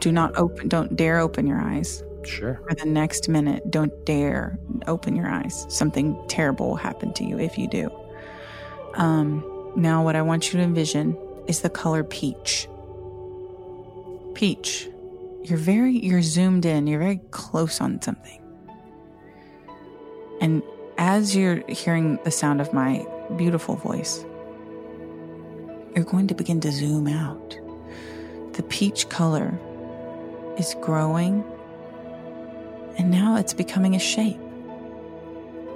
Speaker 3: Do not open. Don't dare open your eyes.
Speaker 2: Sure.
Speaker 3: For the next minute, don't dare open your eyes. Something terrible will happen to you if you do. Um, now, what I want you to envision is the color peach. Peach. You're very, you're zoomed in, you're very close on something. And as you're hearing the sound of my beautiful voice, you're going to begin to zoom out. The peach color is growing and now it's becoming a shape.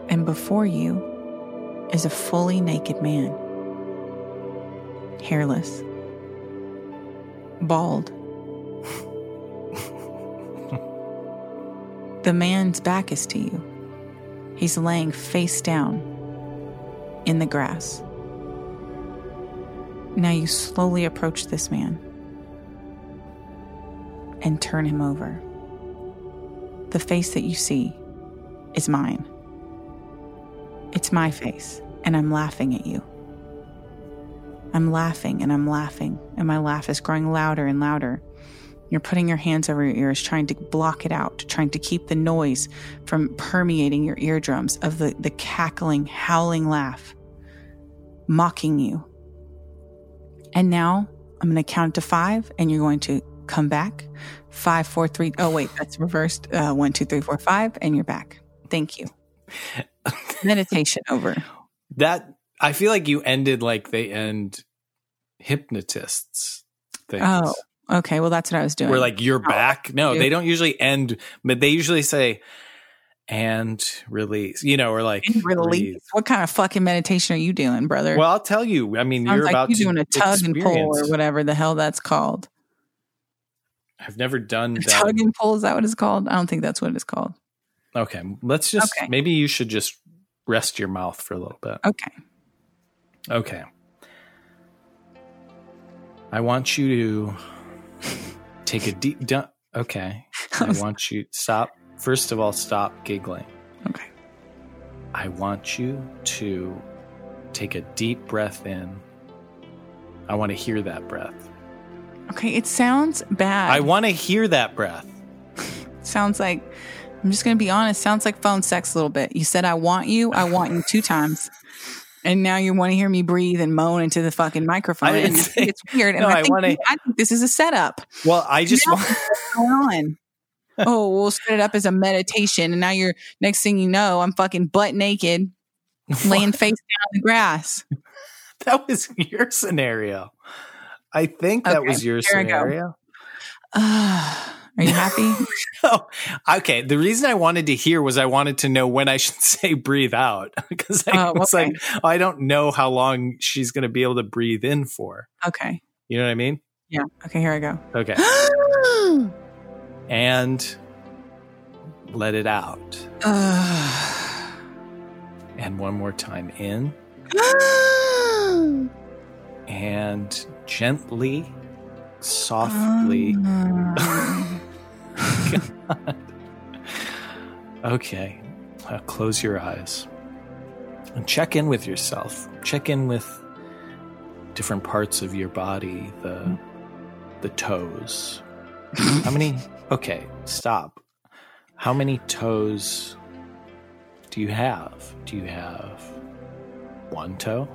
Speaker 3: And before you is a fully naked man, hairless, bald. the man's back is to you. He's laying face down in the grass. Now you slowly approach this man and turn him over. The face that you see is mine. It's my face, and I'm laughing at you. I'm laughing and I'm laughing, and my laugh is growing louder and louder. You're putting your hands over your ears, trying to block it out, trying to keep the noise from permeating your eardrums of the, the cackling, howling laugh, mocking you. And now I'm going to count to five, and you're going to come back. Five, four, three. Oh, wait, that's reversed. Uh, one, two, three, four, five, and you're back. Thank you. Meditation over.
Speaker 2: That I feel like you ended like they end hypnotists things.
Speaker 3: Oh, okay. Well, that's what I was doing.
Speaker 2: We're like you're back. No,
Speaker 3: you.
Speaker 2: they don't usually end, but they usually say and release. You know, or like
Speaker 3: release.
Speaker 2: breathe.
Speaker 3: What kind of fucking meditation are you doing, brother?
Speaker 2: Well, I'll tell you. I mean,
Speaker 3: Sounds
Speaker 2: you're
Speaker 3: like
Speaker 2: about
Speaker 3: you
Speaker 2: to
Speaker 3: doing a tug and pull or whatever the hell that's called.
Speaker 2: I've never done that.
Speaker 3: Tug and pull is that what it's called? I don't think that's what it's called.
Speaker 2: Okay, let's just
Speaker 3: Okay.
Speaker 2: maybe you should just rest your mouth for a little bit.
Speaker 3: Okay.
Speaker 2: Okay. I want you to take a deep du- okay. I want you stop. First of all, stop giggling.
Speaker 3: Okay.
Speaker 2: I want you to take a deep breath in. I want to hear that breath.
Speaker 3: Okay. It sounds bad.
Speaker 2: I want to hear that breath.
Speaker 3: sounds like I'm just gonna be honest. Sounds like phone sex a little bit. You said I want you. I want you two times. And now you want to hear me breathe and moan into the fucking microphone.
Speaker 2: I say-
Speaker 3: it's weird. And
Speaker 2: No,
Speaker 3: I,
Speaker 2: I
Speaker 3: think,
Speaker 2: wanna-
Speaker 3: I think this is a setup.
Speaker 2: Well, I just want.
Speaker 3: What's going on? oh, we'll set it up as a meditation. And now you're, next thing you know, I'm fucking butt naked, laying face down on the grass.
Speaker 2: that was your scenario. I think that
Speaker 3: Okay,
Speaker 2: was your
Speaker 3: I
Speaker 2: scenario.
Speaker 3: Are you happy?
Speaker 2: Oh, okay. The reason I wanted to hear was I wanted to know when I should say breathe out because I
Speaker 3: Oh,
Speaker 2: was
Speaker 3: okay.
Speaker 2: like, I don't know how long she's going to be able to breathe in for.
Speaker 3: okay.
Speaker 2: You know what I mean?
Speaker 3: Yeah. Okay, here I go.
Speaker 2: Okay. and let it out. And one more time in and gently, softly. Ah. Okay. Uh, close your eyes and check in with yourself. Check in with different parts of your body, the the toes. How many? Okay, stop. How many toes do you have? Do you have one toe?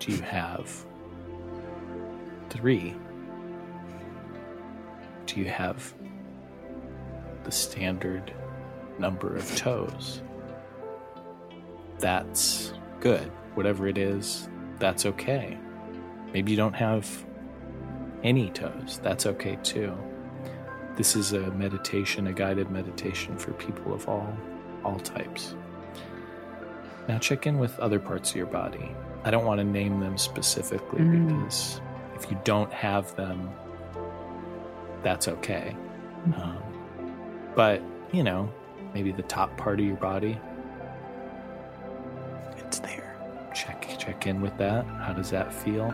Speaker 2: Do you have three? Do you have the standard number of toes? That's good. Whatever it is, that's okay. Maybe you don't have any toes. That's okay too. This is a meditation, a guided meditation for people of all all types. Now check in with other parts of your body. I don't want to name them specifically
Speaker 3: Mm.
Speaker 2: because if you don't have them, that's okay. Um, but you know, maybe the top part of your body, it's there. Check check in with that. How does that feel?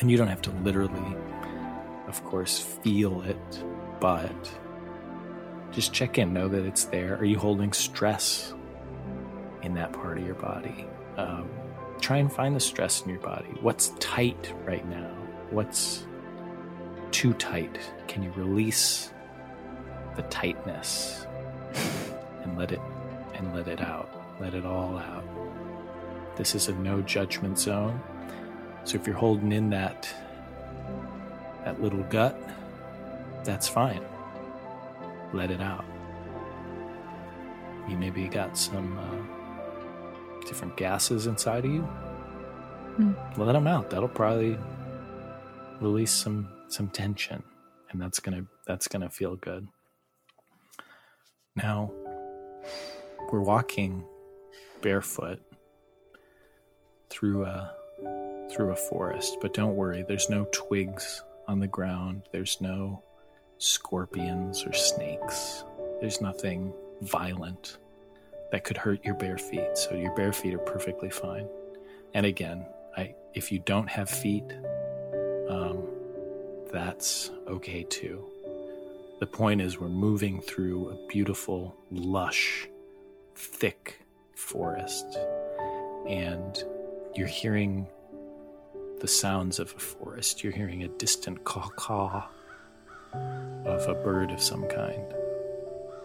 Speaker 2: And you don't have to literally, of course, feel it, but just check in. Know that it's there. Are you holding stress in that part of your body? Um, try and find the stress in your body. What's tight right now? What's too tight? Can you release the tightness and let it and let it out? Let it all out. This is a no judgment zone. So if you're holding in that that little gut, that's fine. Let it out. You maybe got some uh, different gases inside of you.
Speaker 3: Hmm.
Speaker 2: Let them out. That'll probably release some some tension, and that's gonna that's gonna feel good. Now we're walking barefoot through a through a forest, but don't worry, there's no twigs on the ground. There's no scorpions or snakes. There's nothing violent that could hurt your bare feet. So your bare feet are perfectly fine. And again, I if you don't have feet, um, that's okay too. The point is, we're moving through a beautiful, lush, thick forest, and you're hearing the sounds of a forest. You're hearing a distant caw caw of a bird of some kind.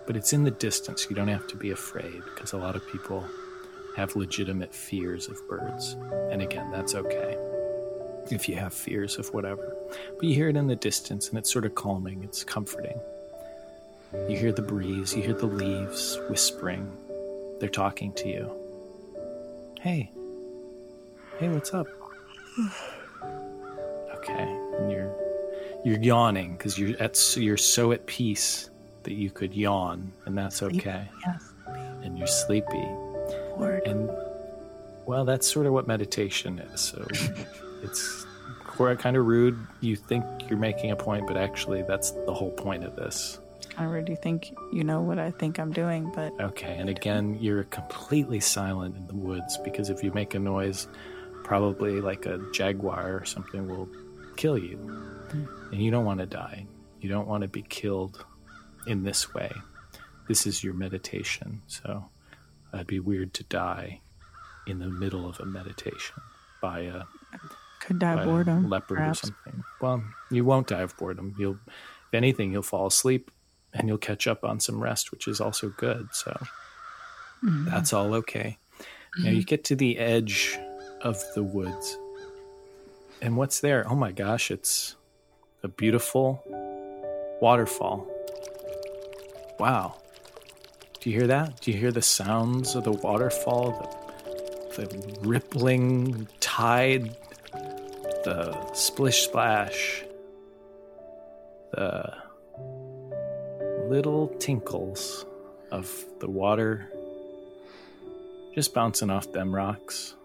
Speaker 2: But it's in the distance. You don't have to be afraid because a lot of people have legitimate fears of birds. And again, that's okay if you have fears of whatever. But you hear it in the distance and it's sort of calming, it's comforting. You hear the breeze, you hear the leaves whispering. They're talking to you. Hey. Hey, what's up? Okay. And you're you're yawning because you're at you're so at peace that you could yawn and that's okay.
Speaker 3: Yes.
Speaker 2: And you're sleepy. And well, that's sort of what meditation is. So it's kind of rude. You think you're making a point, but actually, that's the whole point of this.
Speaker 3: I really do think you know what I think I'm doing, but
Speaker 2: Okay, and again, you're completely silent in the woods because if you make a noise, probably like a jaguar or something will kill you. Hmm. And you don't want to die. You don't want to be killed in this way. This is your meditation. So it'd be weird to die in the middle of a meditation by a,
Speaker 3: could die of boredom.
Speaker 2: leopard
Speaker 3: perhaps.
Speaker 2: or something. Well, you won't die of boredom. You'll, if anything, you'll fall asleep and you'll catch up on some rest, which is also good. So
Speaker 3: Mhm.
Speaker 2: that's all okay. Now you get to the edge of the woods. And what's there? Oh my gosh, it's a beautiful waterfall. Wow. Do you hear that? Do you hear the sounds of the waterfall? The, the rippling tide, the splish splash, the little tinkles of the water just bouncing off them rocks.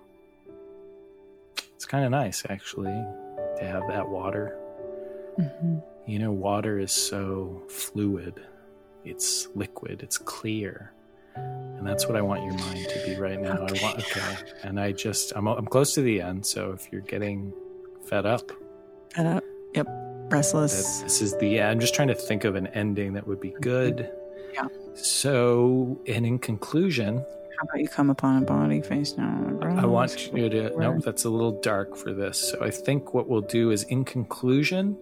Speaker 2: It's kind of nice, actually, to have that water.
Speaker 3: Mhm.
Speaker 2: You know, water is so fluid, it's liquid, it's clear. And that's what I want your mind to be right now. I want, okay. And I just, I'm, I'm close to the end. So if you're getting fed up,
Speaker 3: Fed up. Yep.
Speaker 2: that
Speaker 3: Restless.
Speaker 2: this is the I'm just trying to think of an ending that would be good.
Speaker 3: Yeah.
Speaker 2: So, and in conclusion,
Speaker 3: How about you come upon a body face the
Speaker 2: I want you to no, that's a little dark for this. So I think what we'll do is in conclusion,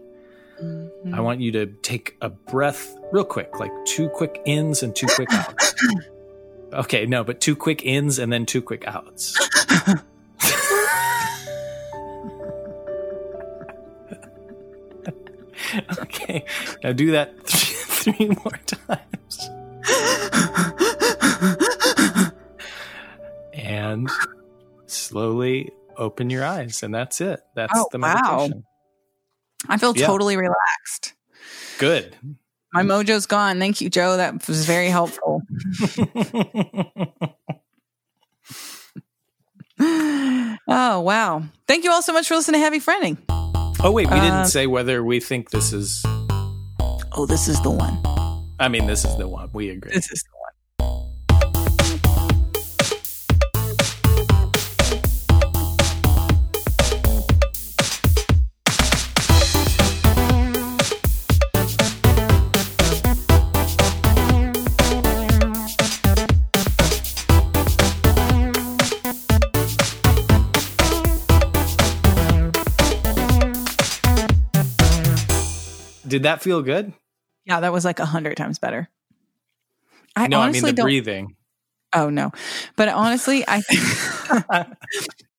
Speaker 3: Mhm.
Speaker 2: I want you to take a breath real quick, like two quick ins and two quick outs. okay, no, but two quick ins and then two quick outs. okay, now do that three, three more times. And slowly open your eyes, and that's it. That's
Speaker 3: Oh,
Speaker 2: the
Speaker 3: wow.
Speaker 2: meditation.
Speaker 3: I feel
Speaker 2: Yeah.
Speaker 3: totally relaxed.
Speaker 2: Good.
Speaker 3: My mojo's gone. Thank you, Joe. That was very helpful. oh, wow. Thank you all so much for listening to Heavy Friending.
Speaker 2: Oh wait, we
Speaker 3: Uh,
Speaker 2: didn't say whether we think this is.
Speaker 3: Oh, this is the one.
Speaker 2: I mean, this is the one. We agree.
Speaker 3: This is
Speaker 2: Did that feel good?
Speaker 3: Yeah, that was like a hundred times better. I
Speaker 2: no, I mean
Speaker 3: honestly
Speaker 2: the
Speaker 3: don't.
Speaker 2: breathing.
Speaker 3: Oh no, but honestly, I